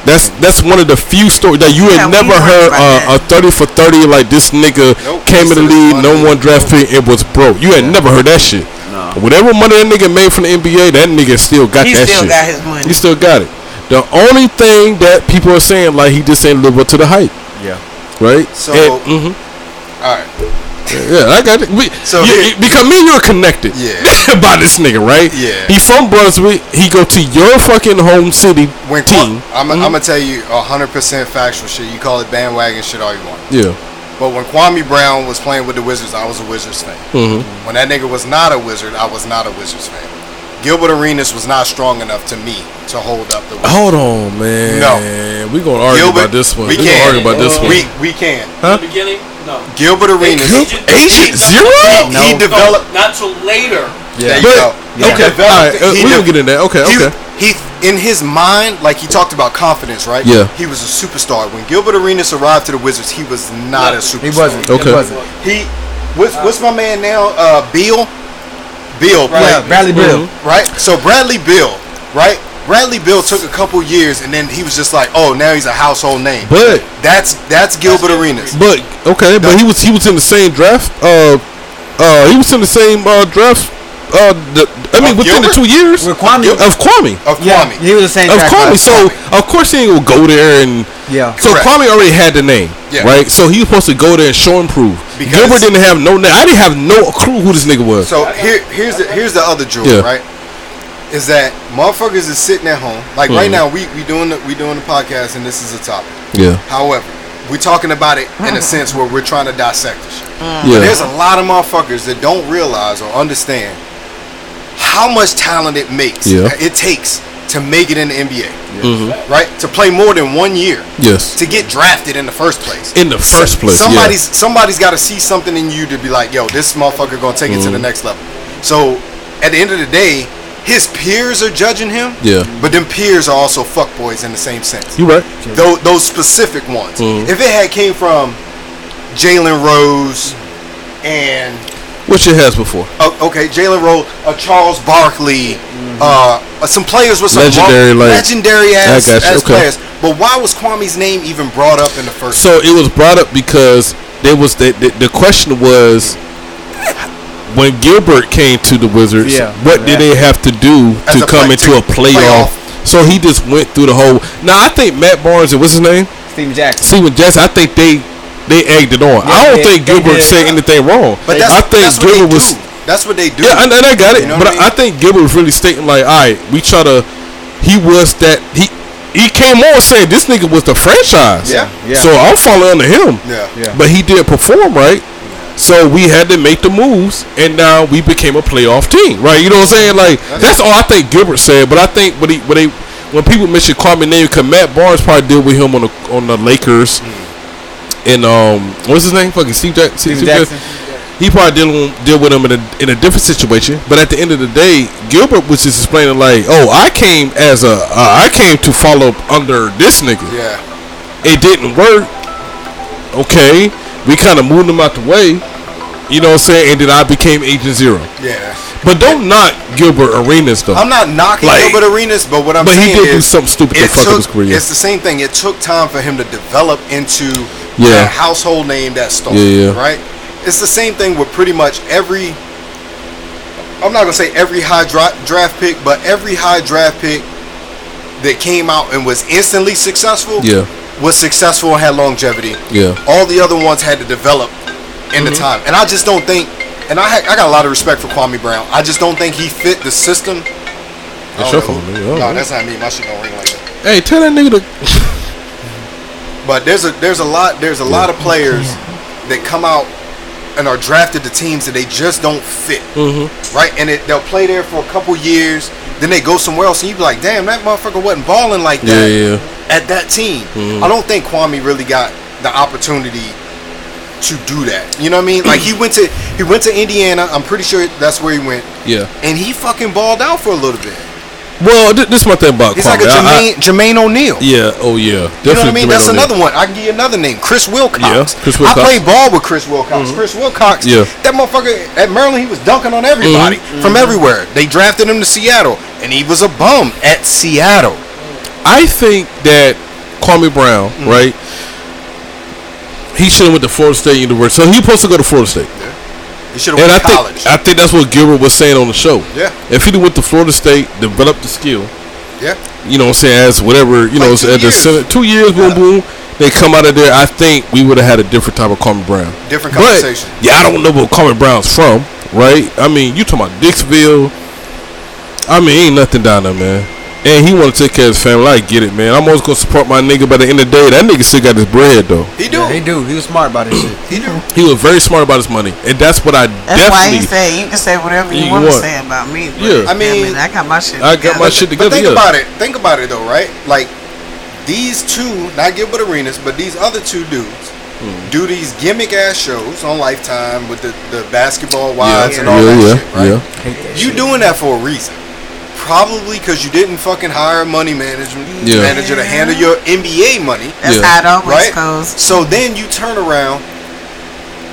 That's that's one of the few stories that you Yeah, had never heard heard uh, a thirty for thirty like this nigga came in the league, no one draft pick, and was broke. You had never heard that shit. No. Whatever money that nigga made from the NBA, that nigga still got He that still shit. got his money. He still got it. The only thing that people are saying like he just ain't live up to the hype, Yeah. right? So- And- mhm. All right. Yeah, I got it. We, So you, here- because me and you are connected. Yeah. by this nigga, right? Yeah. He from Brunswick. He go to your fucking home city When team. I'm, Mhm. I'm gonna tell you 100% factual shit. You call it bandwagon shit all you want. Yeah. But when Kwame Brown was playing with the Wizards, I was a Wizards fan. Mhm. When that nigga was not a Wizard, I was not a Wizards fan. Gilbert Arenas was not strong enough to me to hold up the Wizards. Hold on, man. No. we gonna argue Gilbert, about this one. We We, can. gonna argue about this one. We we can. Huh? In the beginning, no. Gilbert Arenas. Agent Zero? He, he No, developed. not till later. There you But- go. He okay, all right, uh, we de- gonna get in there. Okay, he, okay. He in his mind, like he talked about confidence, right? Yeah. He was a superstar. When Gilbert Arenas arrived to the Wizards, he was not a superstar. He wasn't. Okay. He wasn't. He what's what's my man now? Uh, Beal. Beal Yeah, played Bradley Beal. right. So Bradley Beal, right? Bradley Beal took a couple years, and then he was just like, oh, now he's a household name. But That's that's Gilbert Arenas. but okay, but he was he was in the same draft. Uh, uh, he was in the same uh draft. Uh, the, I mean, Of within the two years With Kwame. of Kwame. Of Yeah, Kwame. he was the same Of track Kwame, class. so of course he ain't gonna go there and Yeah. So Correct. Kwame already had the name, Yeah. right? So he was supposed to go there and show and prove. Because- Gilbert didn't have no name. I didn't have no clue who this nigga was. So here, here's the here's the other jewel, Yeah. right? Is that motherfuckers is sitting at home. Like right Mhm. now, we we doing the, we doing the podcast, and this is a topic. yeah, However, we're talking about it in a sense where we're trying to dissect the shit. yeah, But there's a lot of motherfuckers that don't realize or understand how much talent it makes. Yeah. It takes to make it in the NBA, Mhm. right? To play more than one year, yes. to get drafted in the first place. In the first place, somebody's somebody's got to see something in you to be like, yo, this motherfucker gonna take it to the Mhm. next level. So at the end of the day, his peers are judging him, Yeah, but them peers are also fuckboys in the same sense. you right. Those, those specific ones. Mhm. If it had came from Jalen Rose and What shit has before? oh, okay, Jalen Rose, uh, Charles Barkley, uh, uh, some players with some Legendary, long- like- legendary I ass, got you, ass okay. players. But why was Kwame's name even brought up in the first? So it was brought up because there was the the, the question was when Gilbert came to the Wizards, Yeah. what did they have to do As to come play- into to a playoff? So he just went through the whole. Now I think Matt Barnes and what's his name, Stephen Jackson. Stephen Jackson. I think they they egged it on. Yeah, I don't they- think Gilbert said anything wrong. But that's, I think that's what they Gilbert do. was. That's what they do. Yeah, and, and I got it. You know but what I I, think Gilbert was really stating like, all right, we try to. He was that he. He came on saying this nigga was the franchise. Yeah. Yeah. So I'm following under him. Yeah. Yeah. But he didn't perform right. So we had to make the moves, and now we became a playoff team, right? You know what I'm saying? Like that's all I think Gilbert said. But I think when he when they when people mention Kwame name, cause Matt Barnes probably deal with him on the on the Lakers, mm. And um, what's his name? Fucking Steve, Jack- Steve, Stephen Jackson. Jackson. He probably deal with, deal with him in a in a different situation. But at the end of the day, Gilbert was just explaining like, oh, I came as a uh, I came to follow up under this nigga Yeah. it didn't work. Okay, we kind of moved him out the way. You know what I'm saying? And then I became Agent Zero. Yeah. But don't knock Gilbert Arenas though. I'm not knocking Like- Gilbert Arenas, but what I'm But he saying did do is something stupid to fuck up his career. It's the same thing. It took time for him to develop into Yeah. a household name that star. Yeah, yeah. Right. It's the same thing with pretty much every. I'm not gonna say every high dra- draft pick, but every high draft pick that came out and was instantly successful Yeah. was successful and had longevity. Yeah. All the other ones had to develop in the Mhm. time, and I just don't think. And I ha- I got a lot of respect for Kwame Brown. I just don't think he fit the system. That's your phone, who- nigga. No, that's not me. My shit don't ring like that. Hey, tell that nigga to. But there's a there's a lot there's a lot of players that come out and are drafted to teams that they just don't fit. Mhm. Right? And it, they'll play there for a couple years, then they go somewhere else, and you'd be like, damn, that motherfucker wasn't balling like that yeah. at that team. Mhm. I don't think Kwame really got the opportunity to do that. You know what I mean? Like he went to he went to Indiana. I'm pretty sure that's where he went, Yeah. and he fucking balled out for a little bit. Well, th- this is my thing about He's Kwame. like a I- I- Jermaine, Jermaine O'Neal. yeah. Oh yeah. You know what I mean? Jermaine That's O'Neal. another one. I can give you another name, Chris Wilcox. Yeah, Chris I played ball with Chris Wilcox. Mhm. Chris Wilcox. Yeah. That motherfucker at Maryland, he was dunking on everybody Mhm. from everywhere. They drafted him to Seattle, and he was a bum at Seattle. I think that Kwame Brown, Mm-hmm. right? He should have went to Florida State University. So he supposed to go to Florida State. He should have And I went to college. think I think that's what Gilbert was saying on the show. Yeah. If he went to Florida State, developed the skill, yeah. you know what I'm saying, as whatever, you know, Like two at the years. center, two years, boom, boom, they come out of there. I think we would have had a different type of Kwame Brown. Different But, conversation. yeah, I don't know where Kwame Brown's from, right? I mean, you talking about Dixville. I mean, ain't nothing down there, man. And he want to take care of his family. I get it, man. I'm always gonna support my nigga. By the end of the day, that nigga still got his bread though. He do. he do. He was smart about his shit. He do. He was very smart about his money, and that's what I That's why he definitely. said you can say whatever you, You want to say about me. But, Yeah. I mean- I got my shit. I got my together. shit But together. think yeah. about it. Think about it though, right? Like these two, not Gilbert Arenas, but these other two dudes Hmm. do these gimmick ass shows on Lifetime with the, the basketball Yeah, wives and all yeah, that yeah, shit, right? yeah. You doing that for a reason. Probably because you didn't fucking hire a money management Yeah. manager to handle your NBA money. That's Yeah. how it always Right? goes. So then you turn around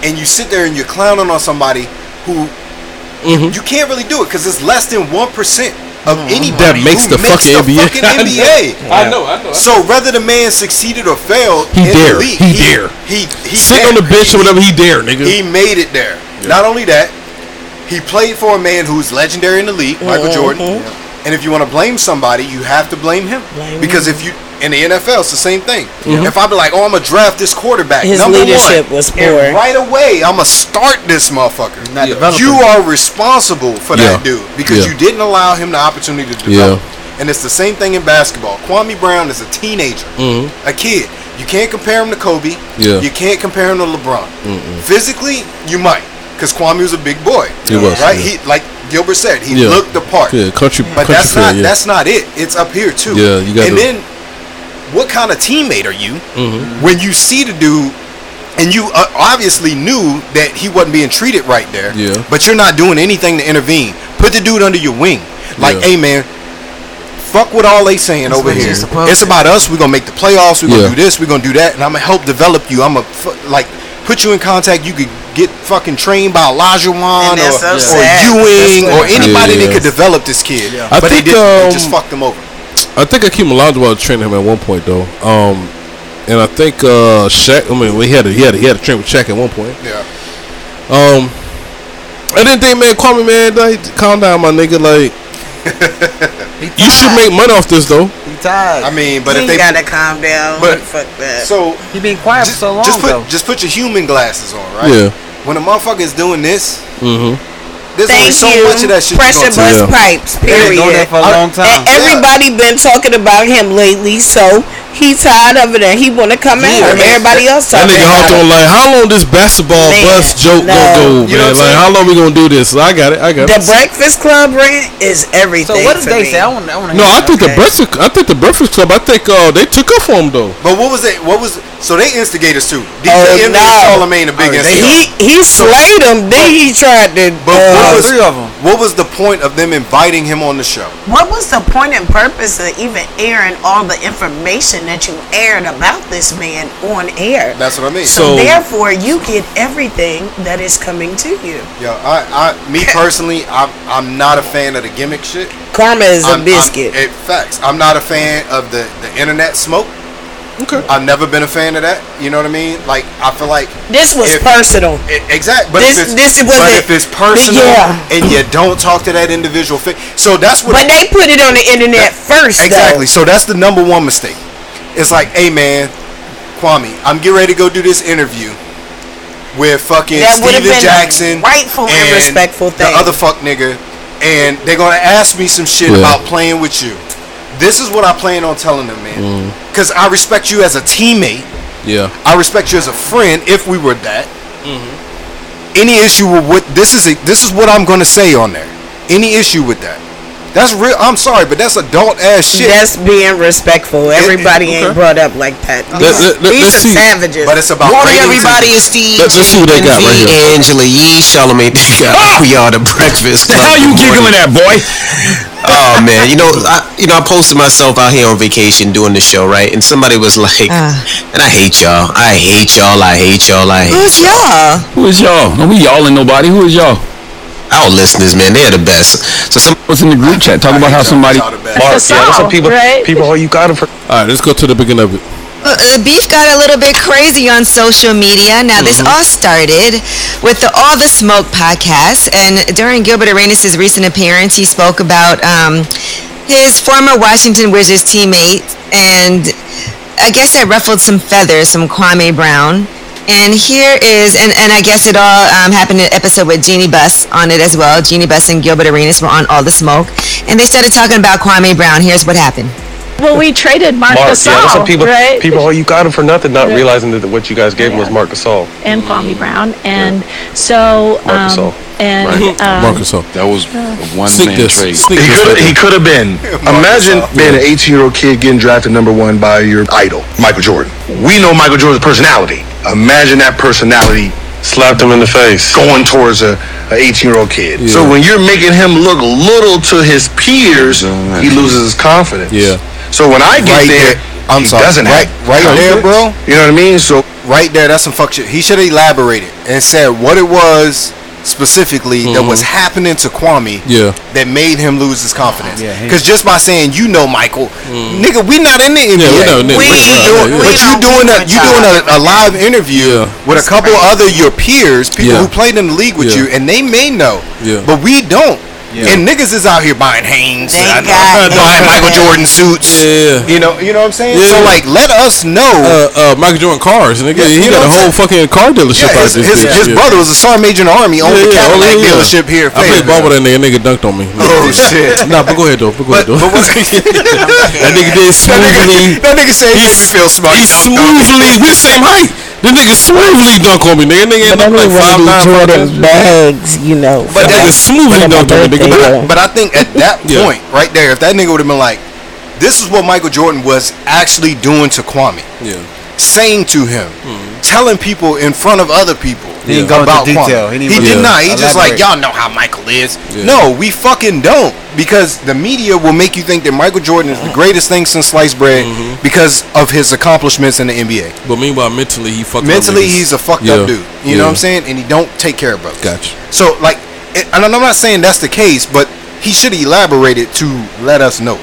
and you sit there and you're clowning on somebody who Mhm. you can't really do it because it's less than one percent of anybody Mm-hmm. That makes who the fucking NBA. fucking NBA. I know, I know. So whether the man succeeded or failed, He in dare. the league, He he dare. He he Sitting dare. on the bench He- or whatever, he dare, nigga. He made it there. Not only that, he played for a man who's legendary in the league, Michael Jordan. And if you want to blame somebody, you have to blame him. Blame because if you in the NFL, it's the same thing. If I be like, oh, I'm gonna draft this quarterback, His number leadership one, was and poor. right away, I'm gonna start this motherfucker. Not developing. You are responsible for that dude because Yeah. you didn't allow him the opportunity to develop. And it's the same thing in basketball. Kwame Brown is a teenager, Mhm. a kid. You can't compare him to Kobe. Yeah. You can't compare him to LeBron. Physically, you might, because Kwame was a big boy. He was, right. yeah. He like Gilbert said, he Yeah. looked the part. Yeah, country, But country that's fair, not yeah. that's not it. It's up here too. Yeah, you gotta- And then, what kind of teammate are you Mhm. when you see the dude, and you uh, obviously knew that he wasn't being treated right there. Yeah. But you're not doing anything to intervene. Put the dude under your wing. Like, Yeah. hey man, fuck what all they saying That's over here. It's about us. We're gonna make the playoffs. We're gonna Yeah. do this. We're gonna do that, and I'm gonna help develop you. I'm gonna like put you in contact. You could get fucking trained by Olajuwon or, that's so or. Ewing or anybody Yeah. that could develop this kid. I but think, they, didn't. they um, just fucked him over. I think Akeem Olajuwon training him at one point though. Um, and I think uh, Shaq. I mean, he had a, he had a, he had a train with Shaq at one point. Yeah. Um, I didn't think, man, call me, man. Like, calm down, my nigga. Like, you should make money off this though. He tired. I mean, but he if they gotta calm down. but- fuck that. so He been quiet for so long just put though. just put your human glasses on, right? Yeah. When a motherfucker is doing this, Mm-hmm. there's only Thank so you. much of that shit. Pressure you gonna bust Yeah. pipes. He been Period. doing that for a long time. And everybody been talking about him lately, so he tired of it and he want to come Yeah, out. I Everybody else That nigga about hopped on like, how long this basketball Man, bus joke no. gonna go, You man? Like, saying? how long we gonna do this? I got it. I got The it. The Breakfast Club rant is everything. So what did for they me. say? I want. I want No, I think the breakfast. I think the Breakfast Club. I think uh, they took up for him though. But what was it? What was so they instigators too? DJ Oh, Envy no. and Charlamagne a big Oh, instigator. He he slayed him. Then he tried to. But uh, what was three of 'em. What was the point of them inviting him on the show? What was the point and purpose of even airing all the information information that you aired about this man on air. That's what I mean. So, therefore, you get everything that is coming to you. Yeah, I, I, me personally, I'm, I'm not a fan of the gimmick shit. Karma is I'm, a biscuit. I'm, it, facts. I'm not a fan of the, the internet smoke. Okay. I've never been a fan of that. You know what I mean? Like, I feel like this was if- personal. Exactly. But This- if it's, this but wasn't- if it's personal Yeah. and you don't talk to that individual, so that's what. But they put it on the internet first, though. Exactly. So that's the number one mistake. It's like, hey man, Kwame, I'm getting ready to go do this interview with fucking That Steven been Jackson, rightful and respectful the other fuck nigga, and they're gonna ask me some shit Yeah. about playing with you. This is what I plan on telling them, man. Mm. Because I respect you as a teammate. Yeah. I respect you as a friend. If we were that, mm-hmm. any issue with what this is, a, this is what I'm gonna say on there. Any issue with that? That's real. I'm sorry, but that's adult ass shit. That's being respectful. Everybody okay. ain't brought up like that. Uh-huh. Let- These, let- let- these let's are see. savages. But it's about Morning, everybody. and- It's Steve, Let- let's see what they got right here. Angela Yee, Charlamagne. we are ah! the Breakfast Club. How you Good morning. giggling at, boy? Oh man, you know, I, you know, I posted myself out here on vacation doing the show, right? And somebody was like, ah. "And I hate y'all. I hate y'all. I hate y'all. I hate." Who's y'all? Who is y'all? No, we y'all and nobody. Who is y'all? Our listeners, man, they're the best. So some was in the group chat talking about how somebody. Marc, yeah, that's what people, people hold you got for. All right, let's go to the beginning of it. Uh, The beef got a little bit crazy on social media. Now, this all started with the All the Smoke podcast, and during Gilbert Arenas' recent appearance, he spoke about um, his former Washington Wizards teammate, and I guess that ruffled some feathers, some Kwame Brown. And here is, and, and I guess it all um, happened in an episode with Jeanie Buss on it as well. Jeanie Buss and Gilbert Arenas were on All the Smoke, and they started talking about Kwame Brown. Here's what happened. Well, we traded Marc, Marc, Gasol, yeah, that's what people right? people hold you got him for nothing, not Yeah. realizing that what you guys gave him was Marc Gasol. and Kwame Brown, and so Marc um, Gasol. and Right. um, Marcus That was a one Sneak man this. trade. Sneak He could he could have been. Imagine being an 18 year old kid getting drafted number one by your idol, Michael Jordan. We know Michael Jordan's personality. Imagine that personality Slapped him in the face. going towards a, a 18 year old kid. So when you're making him look little to his peers, he loses his confidence. Yeah. So when I get Right there, there. I'm he sorry. doesn't right, right there, bro. You know what I mean? So right there, that's some fuck shit. He should have elaborated and said what it was specifically that was mm-hmm. happening to Kwame Yeah. that made him lose his confidence. Yeah, Because just by saying you know Michael, mm. nigga, we not in the NBA. Yeah, we not in the But you Right, doing, yeah, but you doing a you doing a, a live interview Yeah. with a couple other your peers, people Yeah. who played in the league with Yeah. you, and they may know, Yeah. but we don't. And niggas is out here buying Hanes, uh, buying it. Michael Jordan suits. Yeah. You know, you know what I'm saying. Yeah. So like, let us know. Uh, uh, Michael Jordan cars, nigga. Yeah, he you got a what I'm whole fucking car dealership Yeah, out his, this his, bitch. his yeah. brother was a sergeant major in the army, owned Yeah, the yeah, Cadillac yeah. dealership here. I played ball with that nigga. Nigga dunked on me. Oh shit! Nah, but go ahead though. But go ahead though. But what, that nigga did that smoothly. nigga, that nigga said he made me feel smart. He smoothly. We the same height. The nigga smoothly dunk on me, nigga. Nigga But ain't I like mean, one five nine, these five Jordan bags, you know. But that nigga smoothly dunked on me, nigga. But, But I- but I think at that Yeah. point, right there, if that nigga would have been like, "This is what Michael Jordan was actually doing to Kwame," yeah. saying to him, mm-hmm. telling people in front of other people He didn't go into about detail. Kwame. He He, did Yeah. not. He just like y'all know how Michael is. Yeah. No, we fucking don't because the media will make you think that Michael Jordan is the mm-hmm. greatest thing since sliced bread mm-hmm. because of his accomplishments in the NBA. But meanwhile, mentally, he fucked. Mentally, he's a fucked Yeah. up dude. You know what I'm saying? And he don't take care of us. Gotcha. So like, and I'm not saying that's the case, but he should have elaborated to let us know.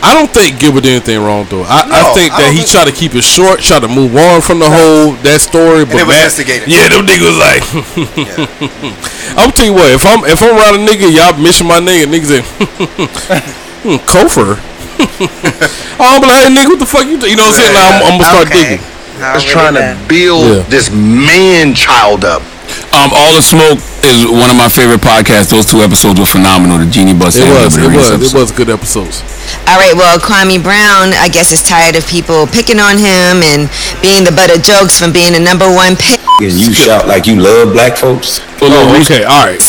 I don't think Gilbert did anything wrong though. I, I think that don't he think- tried to keep it short, tried to move on from the whole that story. But it was Matt- instigated. Yeah, them niggas was like. I'm tell you what, if I'm if I'm around a nigga, y'all mission my nigga, niggas say, hmm, Kofer. I'm like, hey, nigga, what the fuck you? do-" You know what I'm saying? Like, I'm, I'm gonna start Okay. digging. just trying to build Yeah. this man child up. Um, All the Smoke is one of my favorite podcasts. Those two episodes were phenomenal. The Jeanie Buss. It and was, it Arenas was, it was good episodes. All right, well, Kwame Brown, I guess, is tired of people picking on him and being the butt of jokes from being the number one pick. And you shout like you love black folks. Oh, okay, all right.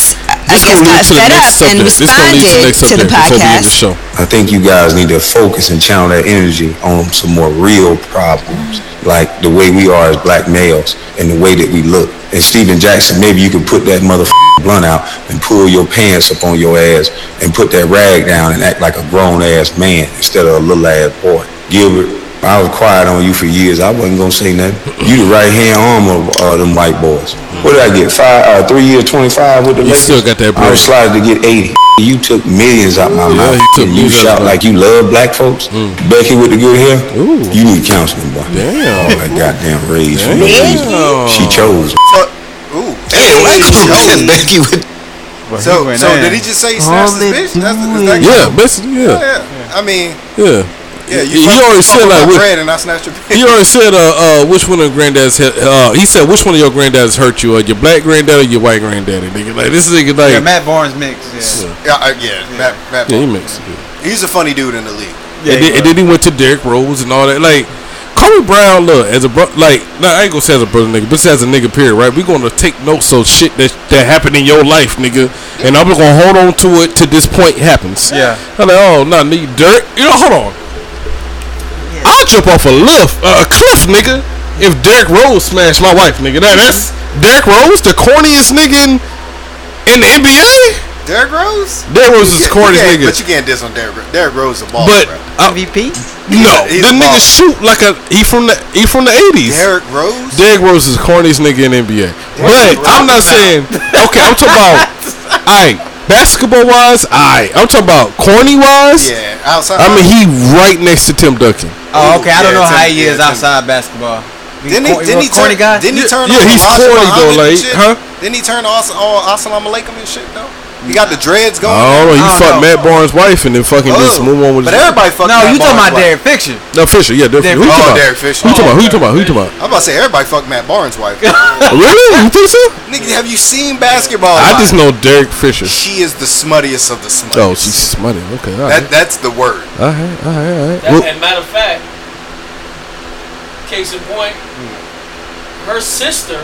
I This guess gonna lead got to the fed next up and subject. This gonna lead to the responded next to the subject before we end the show. I think you guys need to focus and channel that energy on some more real problems, like the way we are as black males and the way that we look. And Stephen Jackson, maybe you could put that motherfucking blunt out and pull your pants up on your ass and put that rag down and act like a grown ass man instead of a little ass boy. Gilbert, I was quiet on you for years. I wasn't gonna say nothing. You the right hand arm of uh, them white boys. What did I get? Five, uh, three years, twenty five with the You Lakers. still got that I was bread. to get eighty. You took millions out my Yeah, mouth. he took and you millions shout out. like you love black folks. Becky with the good hair. You need counseling, boy. Damn. All that goddamn rage. from the Damn. lady. She chose. Ooh. Damn, I chose. Becky with. So, went so in. did he just say he snatched his bitch? That's, is that Yeah, basically, yeah. yeah. yeah. I mean, Yeah. Yeah. He- You he fuck- already said, like, my what- bread and I snatched your. He already said, uh, uh, which one of granddads had, uh, he said, which one of your granddads hurt you? Uh, your black granddad or your white granddaddy? Nigga, like, this nigga, like, Yeah, Matt Barnes mix. Yeah. Yeah, uh, yeah. Matt, Matt yeah, he Barnes. makes it. He's a funny dude in the league. and, then, and then he went to Derrick Rose and all that. Like, Kobe Brown, look, as a bro, like, nah, I ain't gonna say as a brother nigga, but as a nigga, period, right? We gonna take notes of shit that that happened in your life, nigga, and I'm gonna hold on to it to this point happens. Yeah. I'm like, oh, nah, nigga, Derrick, you know, hold on. I'll jump off a lift, uh, a cliff, nigga, if Derrick Rose smashed my wife, nigga. Now that's Derrick Rose, the corniest nigga in, in the NBA. Derrick Rose? Derrick Rose is the corniest nigga. But you can't diss on Derrick Rose. Derrick Rose is a ball. But bro. uh, MVP? no, he's the nigga baller. shoot like a he from the he from the eighties. Derrick Rose? Derrick Rose is corniest nigga in the NBA. But you I'm not saying okay. I'm talking about I basketball wise. I I'm talking about corny wise. Yeah, outside. I mean he right next to Tim Duncan. Oh, okay. I don't Yeah, know how he yeah, is Tim. outside basketball. Didn't he? Didn't he turn? Didn't he turn? Yeah, he's corny, though, Muhammad like, huh? Didn't he turn on oh, Assalamu alaikum and shit though? He got the dreads going. I don't know. He I don't fucked. Matt Barnes' wife and then fucking just Oh, move on with. But his- everybody fucked. No, Matt you talking Barnes' about wife. Derek Fiction? No Fisher. Yeah, Derek. Derek- Who you Oh, talking about? Derek Fisher. Who you talking about? Who you talking about? Who you talking about? I'm about to say everybody fucked Matt Barnes' wife. really? You think so? Nigga, have you seen basketball? I just know Derek Fisher. She is the smuttiest of the smuttiest. Oh, she's smutty. Okay, all That right. that's the word. All right, all right, all right. That, Well, and matter of fact, case in point, her sister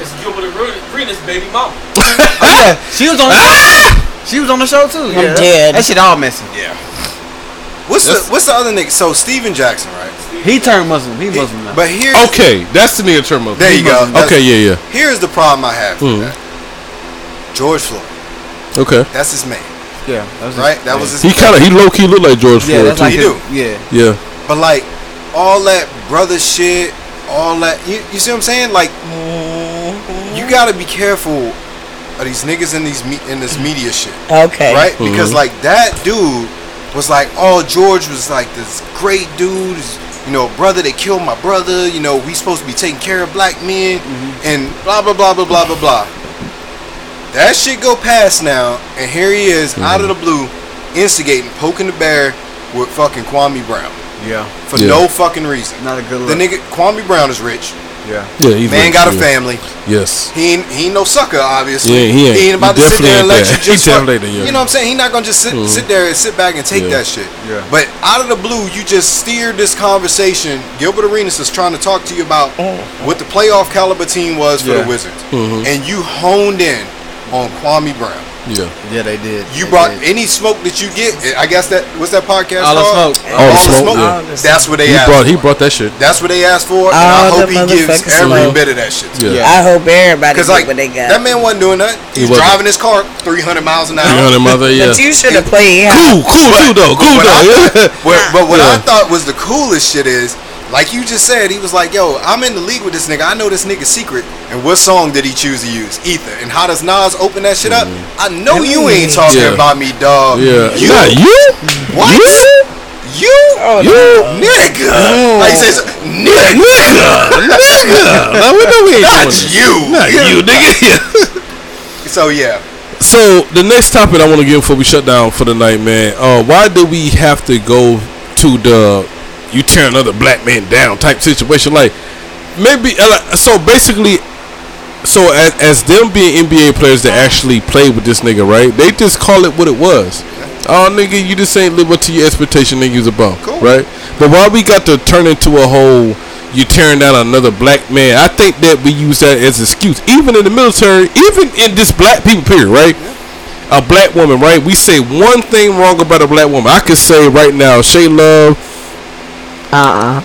is Gilbert Arenas' baby mama. Oh, yeah. She was on the show. She was on the show too. Yeah. dead. That shit all messy. Yeah. What's the what's the other nigga? So Stephen Jackson, right? He turned Muslim. He Muslim now. But here, okay, that's the nigga term of. there you go. That's- Okay, yeah, yeah. Here's the problem I have with Hmm. George Floyd. Okay. That's his man, Yeah. That was right? That was his. He kind of he low key looked like George Yeah, Floyd that's too. like He his, do. Yeah. yeah. But like all that brother shit, all that you, you see what I'm saying? Like you gotta be careful of these niggas in these me- in this media shit, Okay. right? Mm-hmm. Because like that dude was like, oh George was like this great dude, you know, brother that killed my brother. You know, we supposed to be taking care of black men Mm-hmm. and blah blah blah blah blah blah blah. That shit go past now, and here he is out of the blue, instigating, poking the bear with fucking Kwame Brown Yeah. for Yeah. no fucking reason. Not a good look. The nigga Kwame Brown is rich. Yeah. Yeah, he's Man rich, got a yeah. family. Yes. He ain't, he ain't no sucker, obviously. Yeah, he ain't. about He to sit there and definitely let ain't you that. He just. fuck- definitely yeah. You know what I'm saying? He not gonna just sit Mhm. sit there and sit back and take Yeah. that shit. Yeah. But out of the blue, you just steered this conversation. Gilbert Arenas is trying to talk to you about what the playoff caliber team was for Yeah. the Wizards, Mhm. and you honed in on Kwame Brown. Yeah. Yeah, they did. You They brought did. any smoke that you get. I guess that what's that podcast All the called? smoke. All the smoke, yeah. That's what they He asked. brought he brought that shit. That's what they asked for, and I hope he gives motherfucking every smoke. bit of that shit. Yeah. I hope everybody Because like what they got. that man wasn't doing that. He He was driving his car 300 miles an hour. 300 mother, yeah. But you should have played. how- Cool, cool though. Cool But, I, though. Yeah. but, but what I thought was the coolest shit is, like you just said, he was like, "Yo, I'm in the league with this nigga. I know this nigga's secret." And what song did he choose to use? Ether. And how does Nas open that shit up? I know you ain't talking Yeah. about me, dog. Yeah. You, Not you? What? You? You? Oh, You? nigga. Like he says, nigga. Nigga. Nigga. No, we know we ain't Not doing you. that. Not you, nigga. So yeah. So the next topic I want to give before we shut down for the night, man. Uh, why do we have to go to the you tear another black man down type situation? Like maybe uh, so basically. So as, as them being NBA players that actually played with this nigga, right? They just call it what it was. Oh, nigga, you just ain't live up to your expectation, nigga. You was a bum, right? But why we got to turn into a whole you tearing down another black man? I think that we use that as excuse, even in the military, even in this black people period, right? A black woman, right? We say one thing wrong about a black woman. I could say right now, Shay Love. Uh-uh.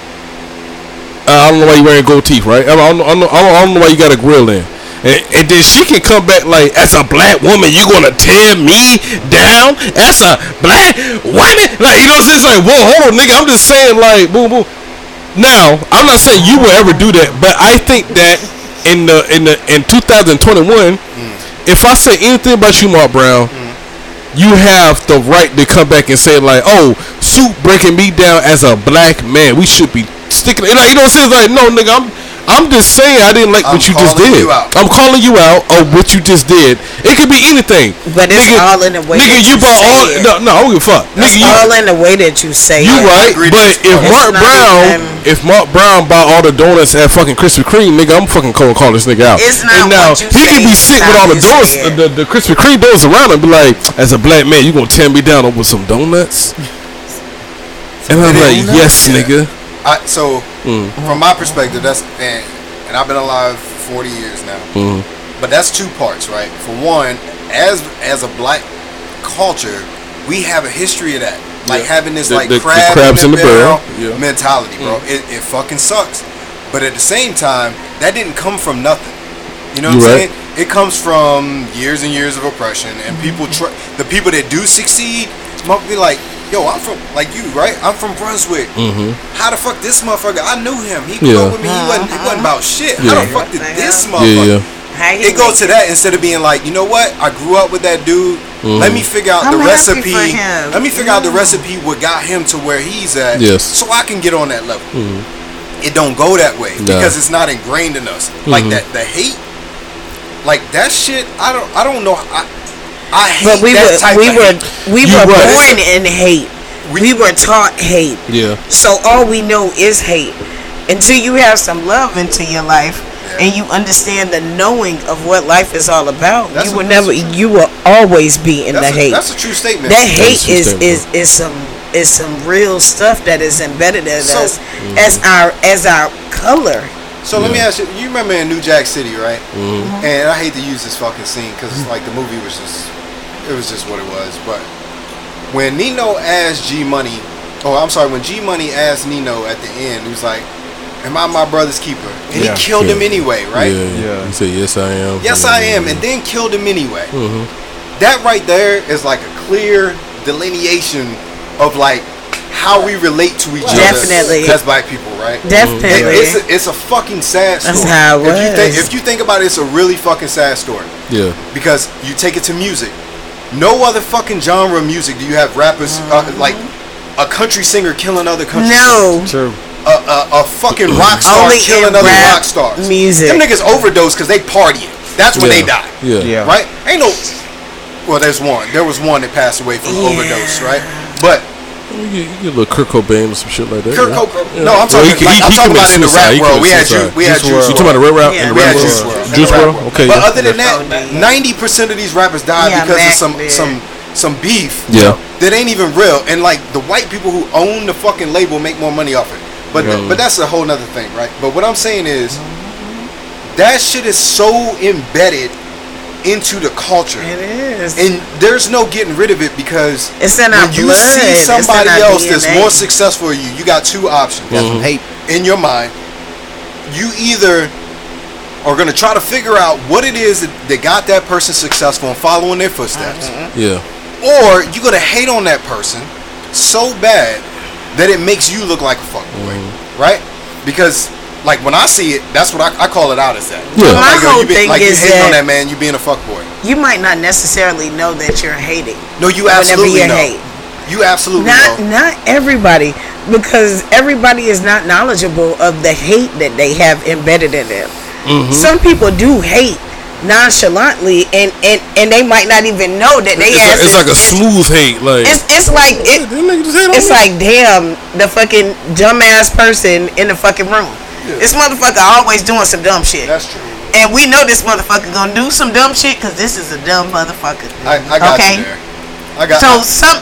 Uh, I don't know why you wearing gold teeth, right? I don't, I don't, I don't, I don't know why you got a grill in. And, and then she can come back like, as a black woman, you gonna tear me down? As a black woman? Like, you know what I'm saying? It's like, whoa, hold on, nigga. I'm just saying, like, boom, boom. Now, I'm not saying you will ever do that, but I think that in the in the in 2021, if I say anything about you, Mark Brown, you have the right to come back and say like, "Oh, Soup breaking me down as a black man. We should be sticking." Like, you know what I'm saying? Like, no, nigga, I'm. I'm just saying I didn't like I'm what you just did. you out. I'm calling you out of what you just did. It could be anything. But it's nigga, all in the way Nigga, that you you brought all. it. No, no, I don't give a fuck. It's nigga, you, all in the way that you say you it. right, but if Mark Brown, even- if Mark Brown bought all the donuts at fucking Krispy Kreme, nigga, I'm fucking calling call this nigga out. It's not and now what you he could say, be it's sick with all the donuts, say the, the Krispy Kreme donuts around him, be like, as a black man, you gonna tear me down over some donuts? And I'm like, yes, nigga. I, so Mm. from my perspective, that's and, and I've been alive 40 years now. Mhm. But that's two parts, right? For one, as as a black culture, we have a history of that, like Yeah. having this The- like the- the crabs in the, barrel, Yeah. mentality, bro. Mm. It, it fucking sucks. But at the same time, that didn't come from nothing. You know You what I'm right. saying? It comes from years and years of oppression, and people try. The people that do succeed, must be like, "Yo, I'm from like you, right? I'm from Brunswick. Mm-hmm. How the fuck this motherfucker? I knew him. He grew Yeah. with me. He wasn't, he wasn't about shit. Yeah. How the fuck did this motherfucker? yeah. It goes to that instead of being like, you know what? I grew up with that dude. Let me figure out I'm the happy recipe. for him. Let me figure out the recipe what got him to where he's at. Yes. So I can get on that level. Mhm. It don't go that way Nah. because it's not ingrained in us. Like Mhm. that, the hate, like that shit. I don't. I don't know. I, I hate But we that were type we of were hate. we You were right. born in hate. We were taught hate. Yeah. So all we know is hate. Until you have some love into your life and you understand the knowing of what life is all about, That's you will never you will always be in That's the a- hate. that's a true statement. That That is a hate is statement, is is some is some real stuff that is embedded in So- us as our as our color. So let me ask you. You remember in New Jack City, right? Mm-hmm. And I hate to use this fucking scene because like the movie was just, it was just what it was. But when Nino asked G Money, oh I'm sorry, when G Money asked Nino at the end, he was like, "Am I my brother's keeper?" And Yeah. he killed him anyway, right? Yeah, yeah. He said, yes, I am. Yes, I am, and then killed him anyway. Mhm. That right there is like a clear delineation of like how we relate to each Definitely. other as black people, right? Definitely. It- it's, a, it's a fucking sad story. That's how it if you think if you think about it, it's a really fucking sad story Yeah. because you take it to music. No other fucking genre of music do you have rappers uh, like a country singer killing other country No. singers. True. A, a, a fucking rock star Only killing in other rap rock stars. music. Them niggas overdose because they partying. That's when they die. Yeah. Yeah. Right? Ain't no. Well, there's one. There was one that passed away from overdose, right? But You get, you get a little Kurt Cobain or some shit like that. Kurt yeah. Cobain. Yeah. No, I'm Well, talking. he- like, he- I'm he talking about committed in the rap He world. We had suicide. Ju- we had Juice Juice You talking about the rap world? In the we rap had world? Juice WRLD. Juice In the rap WRLD? Okay, But yeah. other than that, ninety percent of these rappers die Yeah, because of some did. some some beef. Yeah. That ain't even real, and like the white people who own the fucking label make more money off it. But Yeah. but that's a whole nother thing, right? But what I'm saying is, that shit is so embedded into the culture. It is. And there's no getting rid of it because It's in our when you see somebody our else that's more successful than you, you got two options. Got some hate in your mind. You either are gonna try to figure out what it is that, that got that person successful and following their footsteps, Yeah. or you're gonna hate on that person so bad that it makes you look like a fuckboy, Mm-hmm. right? Because like when I see it, that's what I, I call it out as that. Yeah. I'm My like, whole you been, thing like you is hating on that- that man, you being a fuckboy. You might not necessarily know that you're hating. No, you absolutely you know. hate. You absolutely Not know. not everybody, because everybody is not knowledgeable of the hate that they have embedded in them. Mhm. Some people do hate nonchalantly, and and and they might not even know that they It's like, it's like a smooth hate. Like it's, it's like it, it's like damn the fucking dumbass person in the fucking room. This motherfucker always doing some dumb shit. That's true. And we know this motherfucker gonna do some dumb shit because this is a dumb motherfucker. I, I got okay. you there. I got. So some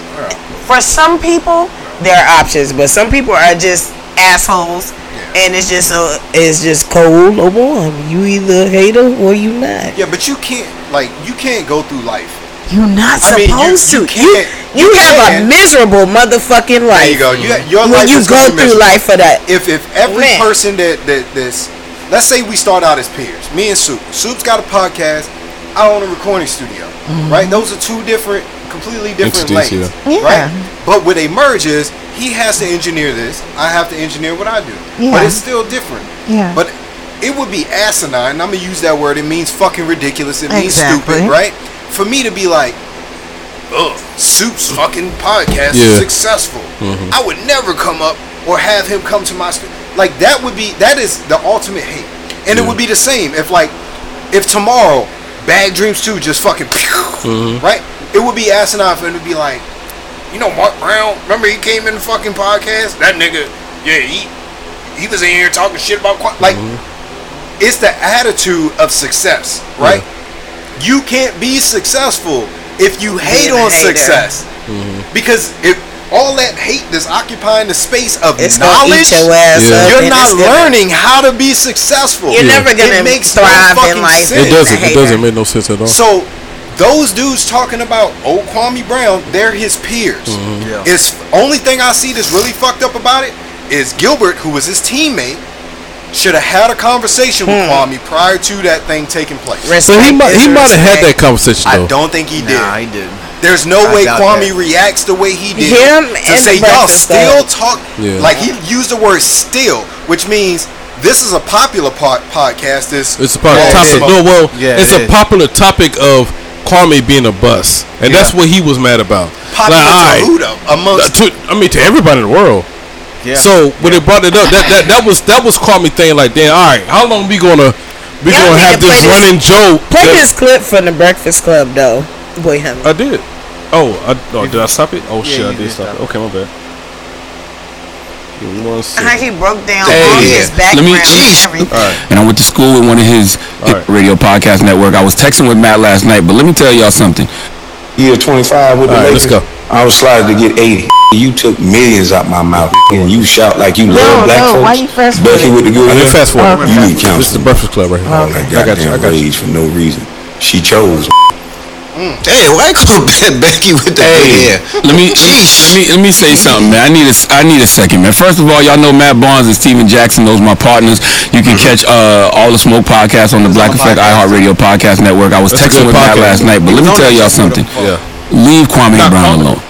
for some people there are options, but some people are just assholes, and it's just a it's just cold or warm. You either hate her or you not. yeah, but you can't like you can't go through life. You're not I mean, you- supposed you to. You can't- you, you have a can't. miserable motherfucking life. There you go. You, your when life you is go gonna be through life for that. If if every Man. person that that this, let's say we start out as peers, me and Soup. Soup's got a podcast. I own a recording studio. Mm-hmm. Right. Those are two different completely different Entities, lanes, yeah. right? But with a merge is he has to engineer this. I have to engineer what I do, Yeah. but it's still different. Yeah. But it would be asinine. I'm gonna use that word. It means fucking ridiculous. It means Exactly. stupid, right? For me to be like, ugh, Soup's fucking podcast Yeah. is successful. Mhm. I would never come up or have him come to my stu- like that would be that is the ultimate hate, and it would be the same if like if tomorrow Bad Dreams 2 just fucking Mhm. right, it would be asinine for him to be like, you know, Mark Brown. Remember he came in the fucking podcast. That nigga, yeah, he he was in here talking shit about Quan- like. It's the attitude of success, right? You can't be successful if you hate Being a on hater. success because if all that hate that's occupying the space of It's gonna knowledge, your ass up you're not it's gonna- learning how to be successful. You're never gonna it makes thrive no in life sense. It doesn't. It doesn't make no sense at all. So those dudes talking about old Kwame Brown, they're his peers. Mhm. Yeah. It's only thing I see that's really fucked up about it is Gilbert, who was his teammate, should have had a conversation with hmm. Kwame prior to that thing taking place. So he might he might have had that conversation I don't think he did. Nah, he did. There's no I way doubt Kwame that. reacts the way he did Him to and say y'all still Club. talk. Yeah. Like he used the word "still," which means this is a popular pod- podcast. This It's a popular All topic. Smoke. No, well, Yeah, it's it a is. popular topic of Kwame being a bus, and that's what he was mad about. Popular to alright, who though? Amongst to, I mean, to everybody in the world. Yeah. So when they brought it up, that, that that was that was Kwame thing. Like, damn, all right, how long we gonna we Y'all gonna have to play this this- running joke? Play that- this clip from the Breakfast Club though. Boy, him. I did. Oh, I, oh, did I stop it? Oh Yeah, shit, I you did did stop stop it. Okay, my bad. Give me. How he broke down Hey, all his let me- background and everything. And I went to school with one of his hit radio podcast network. I was texting with Matt last night, but let me tell y'all something. Year 25 with the All right, Lakers. let's go. I was sliding to get 80. You took millions out my mouth, and you shout like you No, love black no, folks. why you fast Becky forward? with the good I did hair. fast forward. You need This is the Breakfast Club right here. All that I got you. I got you. for no reason. She chose. Damn, why call Becky with the Hey, hair? let me let me let me say something, man. I need a I need a second, man. First of all, y'all know Matt Barnes and Stephen Jackson. Those my partners. You can catch uh, all the Smoke podcast on the Black Effect iHeartRadio podcast network. I was That's a texting good with Matt podcast. last night, but let me tell y'all something. Yeah. Leave Kwame Brown alone.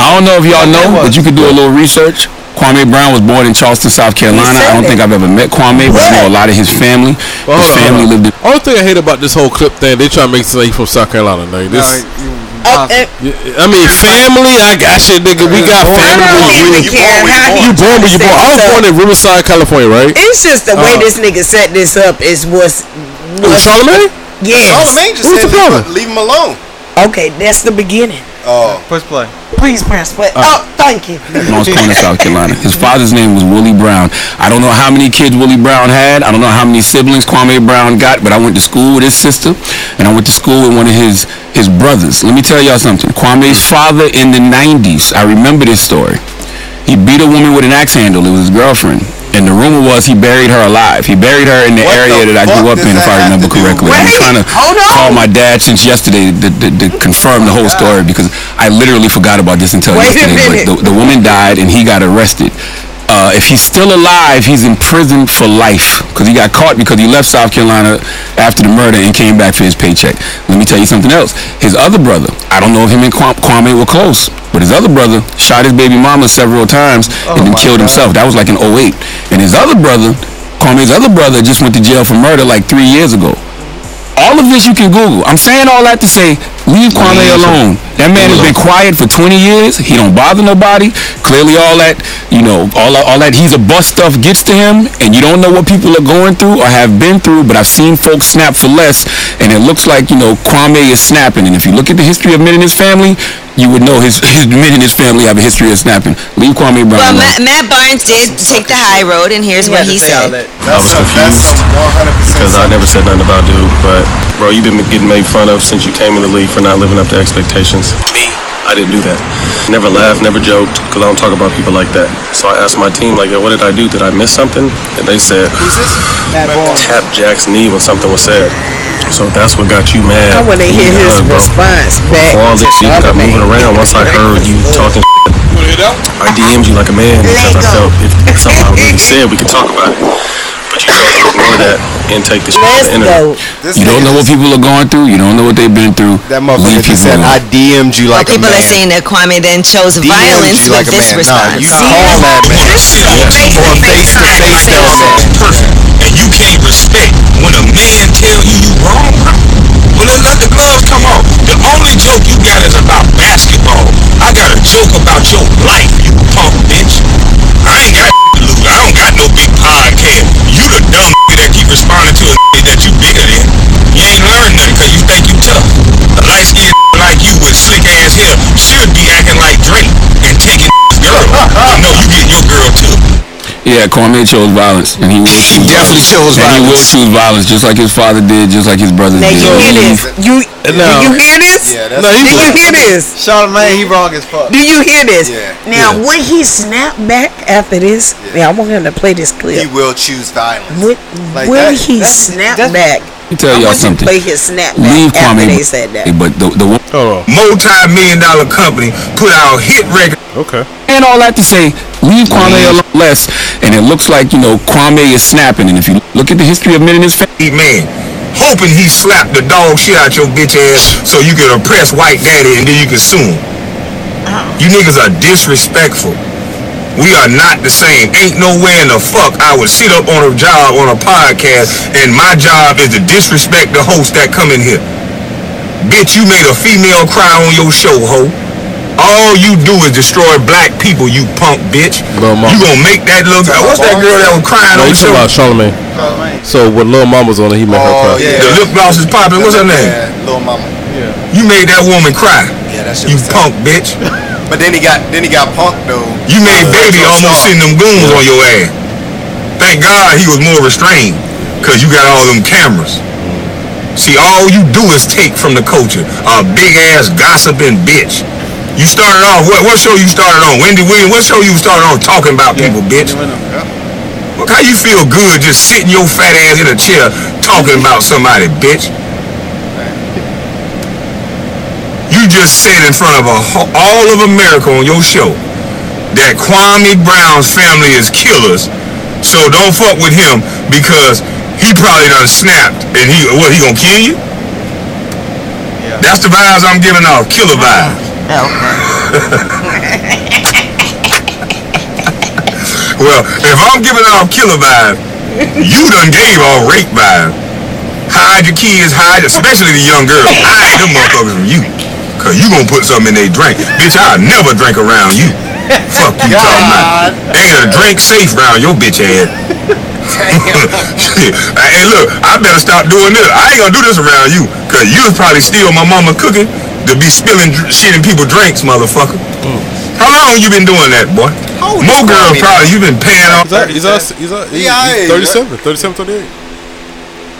I don't know if y'all know, but you could do a little research. Kwame Brown was born in Charleston, South Carolina. I don't think I've ever met Kwame, but I know a lot of his family. Well, his on, family on. lived in Only thing I hate about this whole clip thing, they try to make it seem like he from South Carolina. Like this, Oh, and I mean, family. I got shit, nigga. We got family. don't You, even care how you born, but you born. I was born in Riverside, California, right? It's just the way Uh, this nigga set this up is what's. Who, Charlamagne? Yes. Charlamagne just What's said the problem? leave him alone. Okay, that's the beginning. Oh, Push play. Please press play. Oh, oh thank you. Moncks Corner, South Carolina. His father's name was Willie Brown. I don't know how many kids Willie Brown had. I don't know how many siblings Kwame Brown got, but I went to school with his sister, and I went to school with one of his his brothers. Let me tell y'all something. Kwame's father in the 90s, I remember this story. He beat a woman with an axe handle. It was his girlfriend. And the rumor was he buried her alive. He buried her in the What area the that I grew up in, if I remember correctly. I'm trying to call my dad since yesterday to, to, to confirm the whole story because I literally forgot about this until Wait yesterday. But the, the woman died and he got arrested. Uh, if he's still alive, he's in prison for life because he got caught because he left South Carolina after the murder and came back for his paycheck. Let me tell you something else. His other brother, I don't know if him and Kwame, Kwame were close, but his other brother shot his baby mama several times and then killed himself. That was like in 08. And his other brother, Kwame's other brother, just went to jail for murder like three years ago. All of this you can Google. I'm saying all that to say, leave Kwame alone. That man has been quiet for 20 years. He don't bother nobody. Clearly, all that you know, all that, all that he's a bust stuff gets to him, and you don't know what people are going through or have been through. But I've seen folks snap for less, and it looks like you know Kwame is snapping. And if you look at the history of men in his family, you would know his, his men in his family have a history of snapping. Leave Kwame Brown Well, alone. Matt, Matt Barnes did take the high road, and here's what he said. I was confused because I never said nothing about dude. But bro, you've been getting made fun of since you came in the league for not living up to expectations. Me, I didn't do that. Never laughed, never joked, because I don't talk about people like that. So I asked my team, like, yo, what did I do? Did I miss something? And they said, tap Jack's knee when something was said. So that's what got you mad. I want to hear his bro. response back. For all to this shit, you got moving around. Once I heard you talking, I DM'd you like a man because I felt if something I really said, we could talk about it. But you chose to ignore that and take the shit off Let's the internet. go. You don't know what people are going through. You don't know what they've been through. That Leave motherfucker just people said, alone. I DM'd you like a People are saying that Kwame then chose DM'd violence you with like a this response. Nah, you call that man. Or face to face that man. perfect, and you can't respect when a man tell you you wrong, bro. Well, then let the gloves come off. The only joke you got is about basketball. I got a joke about your life, you punk bitch. I ain't got to lose. I don't got no big podcast. You the dumb that keep responding to a that you bigger than. You ain't learned nothing because you think you tough. Yeah, Kwame chose violence, and he will choose definitely chose violence. And he will choose violence, just like his father did, just like his brothers Now did. you hear this? You Now- do you hear this? Yeah, that's No, he Do you hear this? Charlamagne, he wrong as fuck. Do you hear this? Yeah. Now, Yeah. when he snapped back after this, yeah, I want him to play this clip. He will choose violence. When, Like when that- he that's- snapped that's- back, Let me tell y'all want you to something. play his snap Leave back after Kwame, they said that. but the the one multi-million dollar company put out hit record Okay. and all that to say, leave Kwame alone less, and it looks like you know Kwame is snapping. And if you look at the history of men in his family, man, hoping he slapped the dog shit out your bitch ass so you can oppress white daddy and then you can sue him. Oh. You niggas are disrespectful. We are not the same. Ain't nowhere in the fuck I would sit up on a job on a podcast and my job is to disrespect the host that come in here. Bitch, you made a female cry on your show, ho. All you do is destroy black people, you punk bitch. Lil Mama. You gonna make that look. What's that girl that was crying No, on you the talking show? about Charlamagne. So when Lil Mama's on it, he made her Oh, cry. yeah. The lip gloss is popping. What's her name? Yeah, Lil Mama. Yeah. You made that woman cry. Yeah, that shit You was punk bitch. But then he got then he got punked though. You made Uh, baby almost Star. send them goons on your ass. Thank God he was more restrained. Cause you got all them cameras. See, all you do is take from the culture. A big ass gossiping bitch. You started off, what, what show you started on? Wendy Williams, what show you started on talking about people, bitch? Look how you feel good just sitting your fat ass in a chair talking about somebody, bitch. You just said in front of a, all of America on your show that Kwame Brown's family is killers. So don't fuck with him because he probably done snapped and he what he gonna kill you? That's the vibes I'm giving off, killer vibes. well, if I'm giving off killer vibes, you done gave off rape vibes. Hide your kids, hide, especially the young girls. Hide them motherfuckers from you. Cause you gonna put something in their drink. Bitch, I'll never drink around you. Fuck you talking about. Ain't a drink safe around your bitch ass. hey, look, I better stop doing this. I ain't gonna do this around you. Cause you was probably steal my mama cooking to be spilling shit in people drinks, motherfucker. How long you been doing that, boy? More girls probably you been paying off. He's us. He's us. He's, Yeah, he's 37, 37, 38.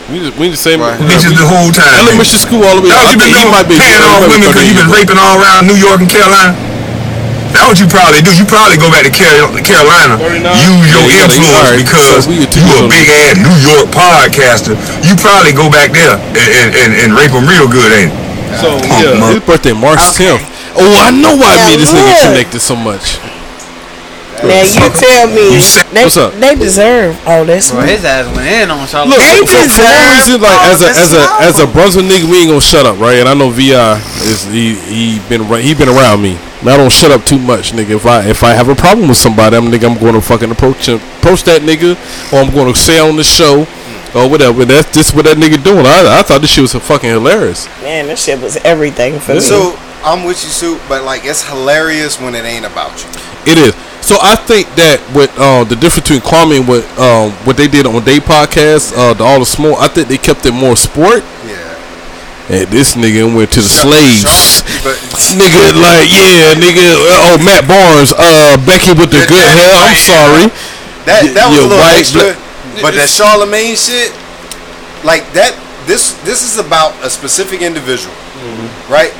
We just, we the same. Bitches the whole time. Elementary school all the way. That what you been doing, be paying off women because you 38. been raping all around New York and Carolina? That what you probably do. You probably go back to Carol- Carolina, use your Yeah, you gotta- influence alright, because so we get to you a big ass New York podcaster. You probably go back there and, and, and, and rape them real good, ain't it? So Punk yeah, mother- his birthday March 10th. Oh, I know why Now me and this nigga connected so much. Now you tell me You said- they, What's up? they deserve all this. Bro, his ass went in on Charlotte. Look, They for, for, for one reason, like all as a as a as a smoke. Brunswick nigga, we ain't gonna shut up, right? And I know Vi is he he been ar- he been around me. And I don't shut up too much, nigga. If I if I have a problem with somebody, I'm nigga, I'm going to fucking approach approach that nigga, or I'm going to say on the show. Or whatever. That's just what that nigga doing. I, I thought this shit was fucking hilarious. Man, this shit was everything for me. So I'm with you, Sue, but like it's hilarious when it ain't about you. It is. So I think that with uh, the difference between Kwame and what um, what they did on their podcast, uh, the All the Smoke, I think they kept it more sport. Yeah. And this nigga went to the Shut- slaves. But nigga, like, yeah, nigga. Oh, Matt Barnes, uh, Becky with the good hair. I'm sorry. that that was Your a little white extra. But that Charlamagne shit, like that. This this is about a specific individual, Mm-hmm. right?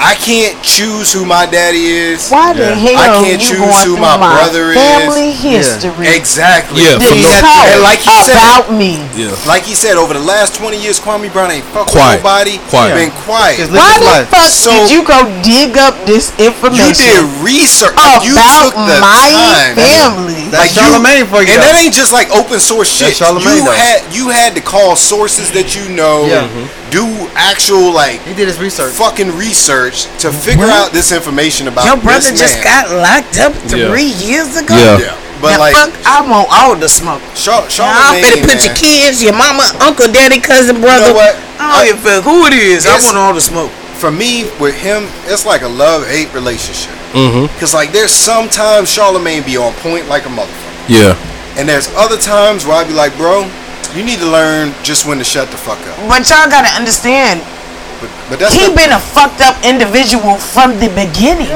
I can't choose who my daddy is. Why the hell I can't you choose going who my my brother family is. history? Exactly. Yeah, for This no- And like he said, about me. Yeah. like he said, over the last 20 years, Kwame Brown ain't fucked Quiet. nobody. Quiet. Been quiet. Why the fuck So- did you go dig up this information? You did research. Like, you About took the my time. family. Like That's Charlamagne for you, And that ain't just like open source shit. That's Charlamagne, you though. had you had to call sources that you know. Yeah. Mm-hmm. Do actual like He did his research. fucking research to figure out this information about Your brother this just got locked up Yeah. three years ago. Yeah. Yeah. But now, like fuck, I want all the smoke. Char- Now, I'm Charlamagne, finna put man. your kids, your mama, uncle, daddy, cousin, brother. You know what? I don't give a fuck who it is. I want all the smoke. For me, with him, it's like a love hate relationship. Mm-hmm. Cause like there's sometimes Charlamagne be on point like a motherfucker, Yeah. and there's other times where I be like, bro, you need to learn just when to shut the fuck up. But y'all gotta understand, But, but that's he the- been a fucked up individual from the beginning.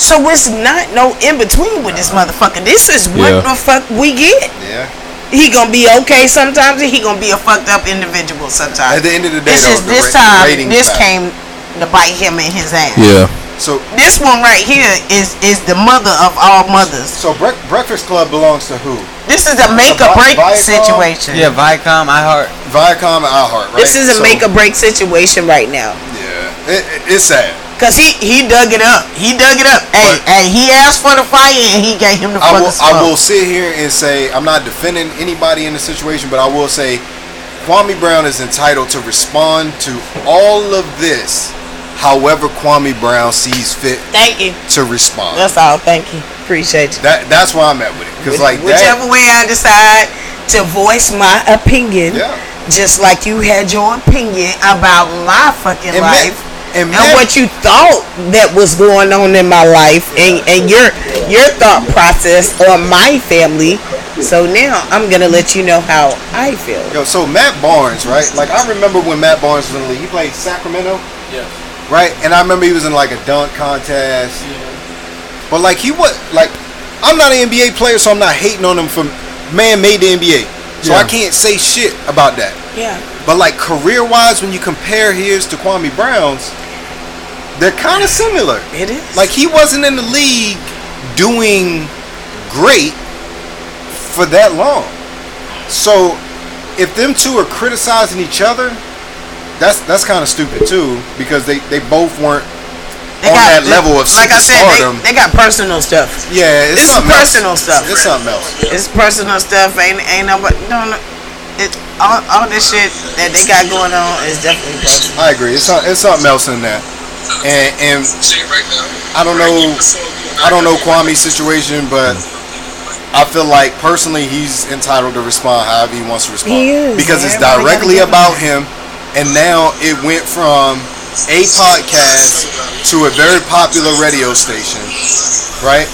So it's not no in between with this motherfucker. This is what Yeah. the fuck we get. yeah. He gonna be okay sometimes, and he gonna be a fucked up individual sometimes. At the end of the day, This though, is the this ra- time. This matter. came to bite him in his ass. Yeah. So This one right here is is the mother of all mothers. so Bre- Breakfast Club belongs to who? This is a make or break Viacom? situation. Yeah, Viacom, iHeart. Viacom and iHeart, right? This is a So, make or break situation right now. Yeah, it, it, it's sad. Cause he he dug it up. He dug it up. Hey, hey, he asked for the fire and he gave him the I will, smoke. I will sit here and say I'm not defending anybody in the situation, but I will say Kwame Brown is entitled to respond to all of this, however Kwame Brown sees fit Thank you. to respond. That's all. Thank you. Appreciate you. that that's why I'm at with it, because like Whichever that. way I decide to voice my opinion, Yeah. just like you had your opinion about my fucking And Matt- life. and and what you thought that was going on in my life and, and your your thought process on my family. So now I'm gonna let you know how I feel. Yo, so Matt Barnes, right? Like I remember when Matt Barnes was in the league. He played Sacramento. Yeah. Right? And I remember he was in like a dunk contest. But like he was like, I'm not an NBA player, so I'm not hating on him for man made the NBA. So I can't say shit about that. Yeah. But like career wise, when you compare his to Kwame Brown's, they're kind of similar. It is. Like he wasn't in the league doing great for that long. So if them two are criticizing each other, that's that's kind of stupid too because they they both weren't They on got- that level of like I said, they, they got personal stuff. yeah, it's This is something else. personal stuff. It's something else. It's personal stuff. Ain't ain't nobody. No, no. It, all, all this shit that they got going on is definitely personal. I agree. It's it's something else in there. And and I don't know I don't know Kwame's situation, but I feel like personally he's entitled to respond however he wants to respond He is, because it's man. Everybody directly gotta about him. And now it went from a podcast to a very popular radio station, right?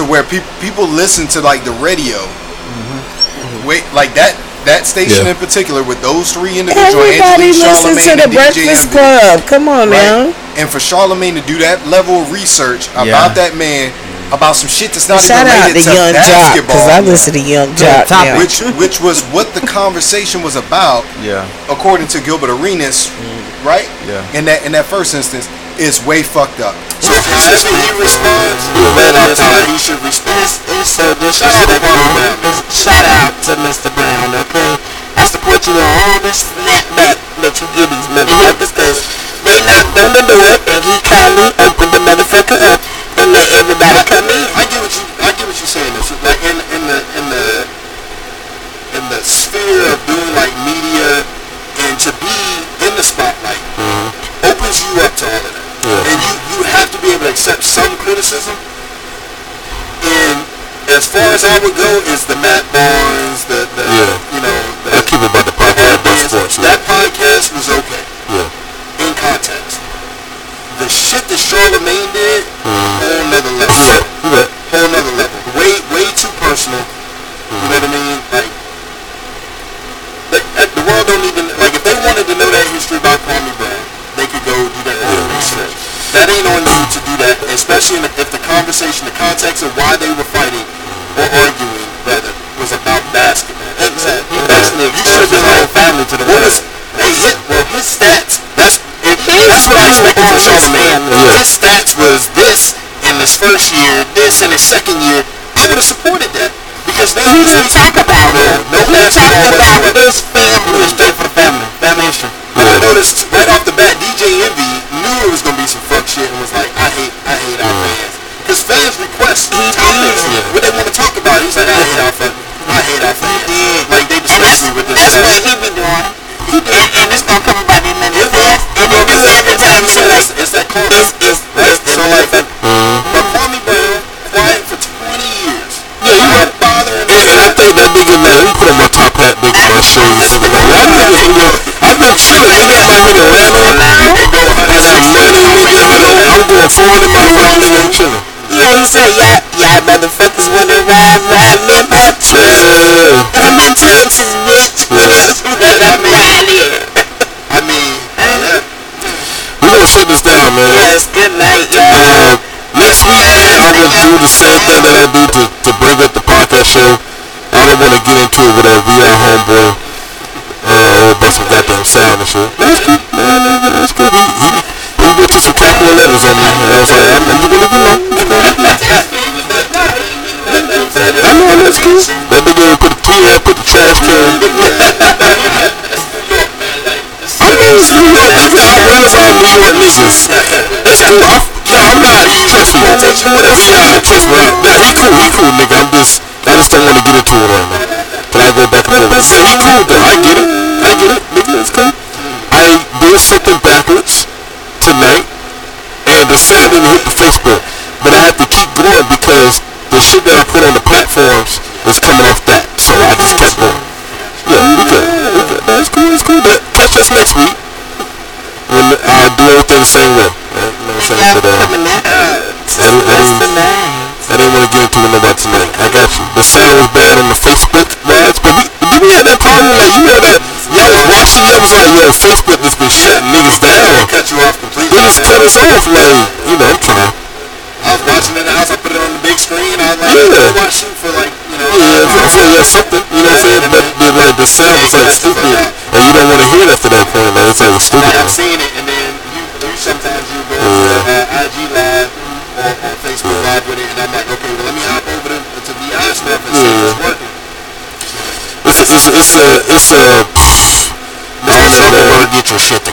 To where people people listen to like the radio. Mm-hmm. Mm-hmm. Wait, like that that station Yeah. in particular with those three individuals, Everybody Angela Yee, listen to the and DJ Breakfast Envy, Club. Come on right? now. And for Charlamagne to do that level of research about that man, about some shit that's not Shout even out related to to Yung Joc basketball, because I listen to Yung Joc now. which which was what the conversation was about, Yeah. according to Gilbert Arenas, mm. right? Yeah. In that in that first instance, is way fucked up. So if This is when he responds. That's how he should respond. It's, it's so disrespectful. Shout out to Mr. Brown, okay? I support you on all this snapback that you give these motherfuckers because they knocked on the door and he kindly opened the motherfucker up criticism. And as far as I would go is the Matt Barnes, the, the you know the, keep it by the podcast, by sports. that podcast was okay Yeah. in context. The shit that Charlamagne did, to, to bring up the podcast show. I don't want to get into it with that VR homeboy. Uh, about some goddamn sound and shit. That's cool, man. that- That's cool. He, he, he wrote you some capital letters on me. And I was like, I'm, I'm just gonna, you know. I know, that's cool. That nigga put the T put the trash can. I mean, it's New York. I raised on New York niggas. That's cool. I'm, yeah, I'm not. Trust me. Yeah, trust me. Just, I just don't want to get into it right now. But I go back and forth. Yeah, he cool though. I get it. I get it. Nigga, it's cool. I did something backwards tonight, and the sound didn't hit the Facebook. But I have to keep going because the shit that I put on the platforms was coming off that. So I just kept going. Yeah, we good. We good. That's cool. That's cool. That, catch us next week. When I do everything the same way. Niggas down. Cut you off completely. They just cut us off, like, you know, I'm trying. I was watching it in the house. I put it on the big screen. I was like, Yeah. yeah. watching for like, you know. Yeah, for, for yeah, something, you know what I'm saying? But the, the, the sound was like stupid, and you don't want to hear it after that point. man. it's like stupid. Like, I've seen it, and then you, you sometimes you go to uh, IG live or, or Facebook live with it, and I'm like, okay, well let me hop over to, to VR stuff and see if it's working. It's a, it's a, it's a, it's a. Mr. Zuckerberg, get your shit together.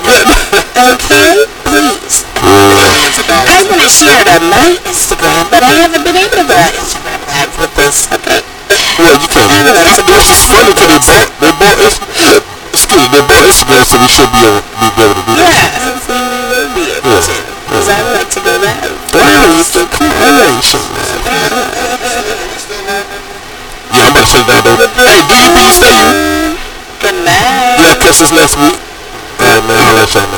Okay, please. I want to share it on my Instagram, but I haven't been able to go on Instagram live with this. Okay. Well, you can't. This is funny because they bought, they bought, excuse me, they bought Instagram, so we should be able, to do that. Yeah, so we'll be able to. Because I like to go live. Wow, you so cool. I man. Yeah, I'm about to it down, though. Hey, do you be stay you? Good night. Yeah, catch us next week. Alright, man, I'll let y'all know.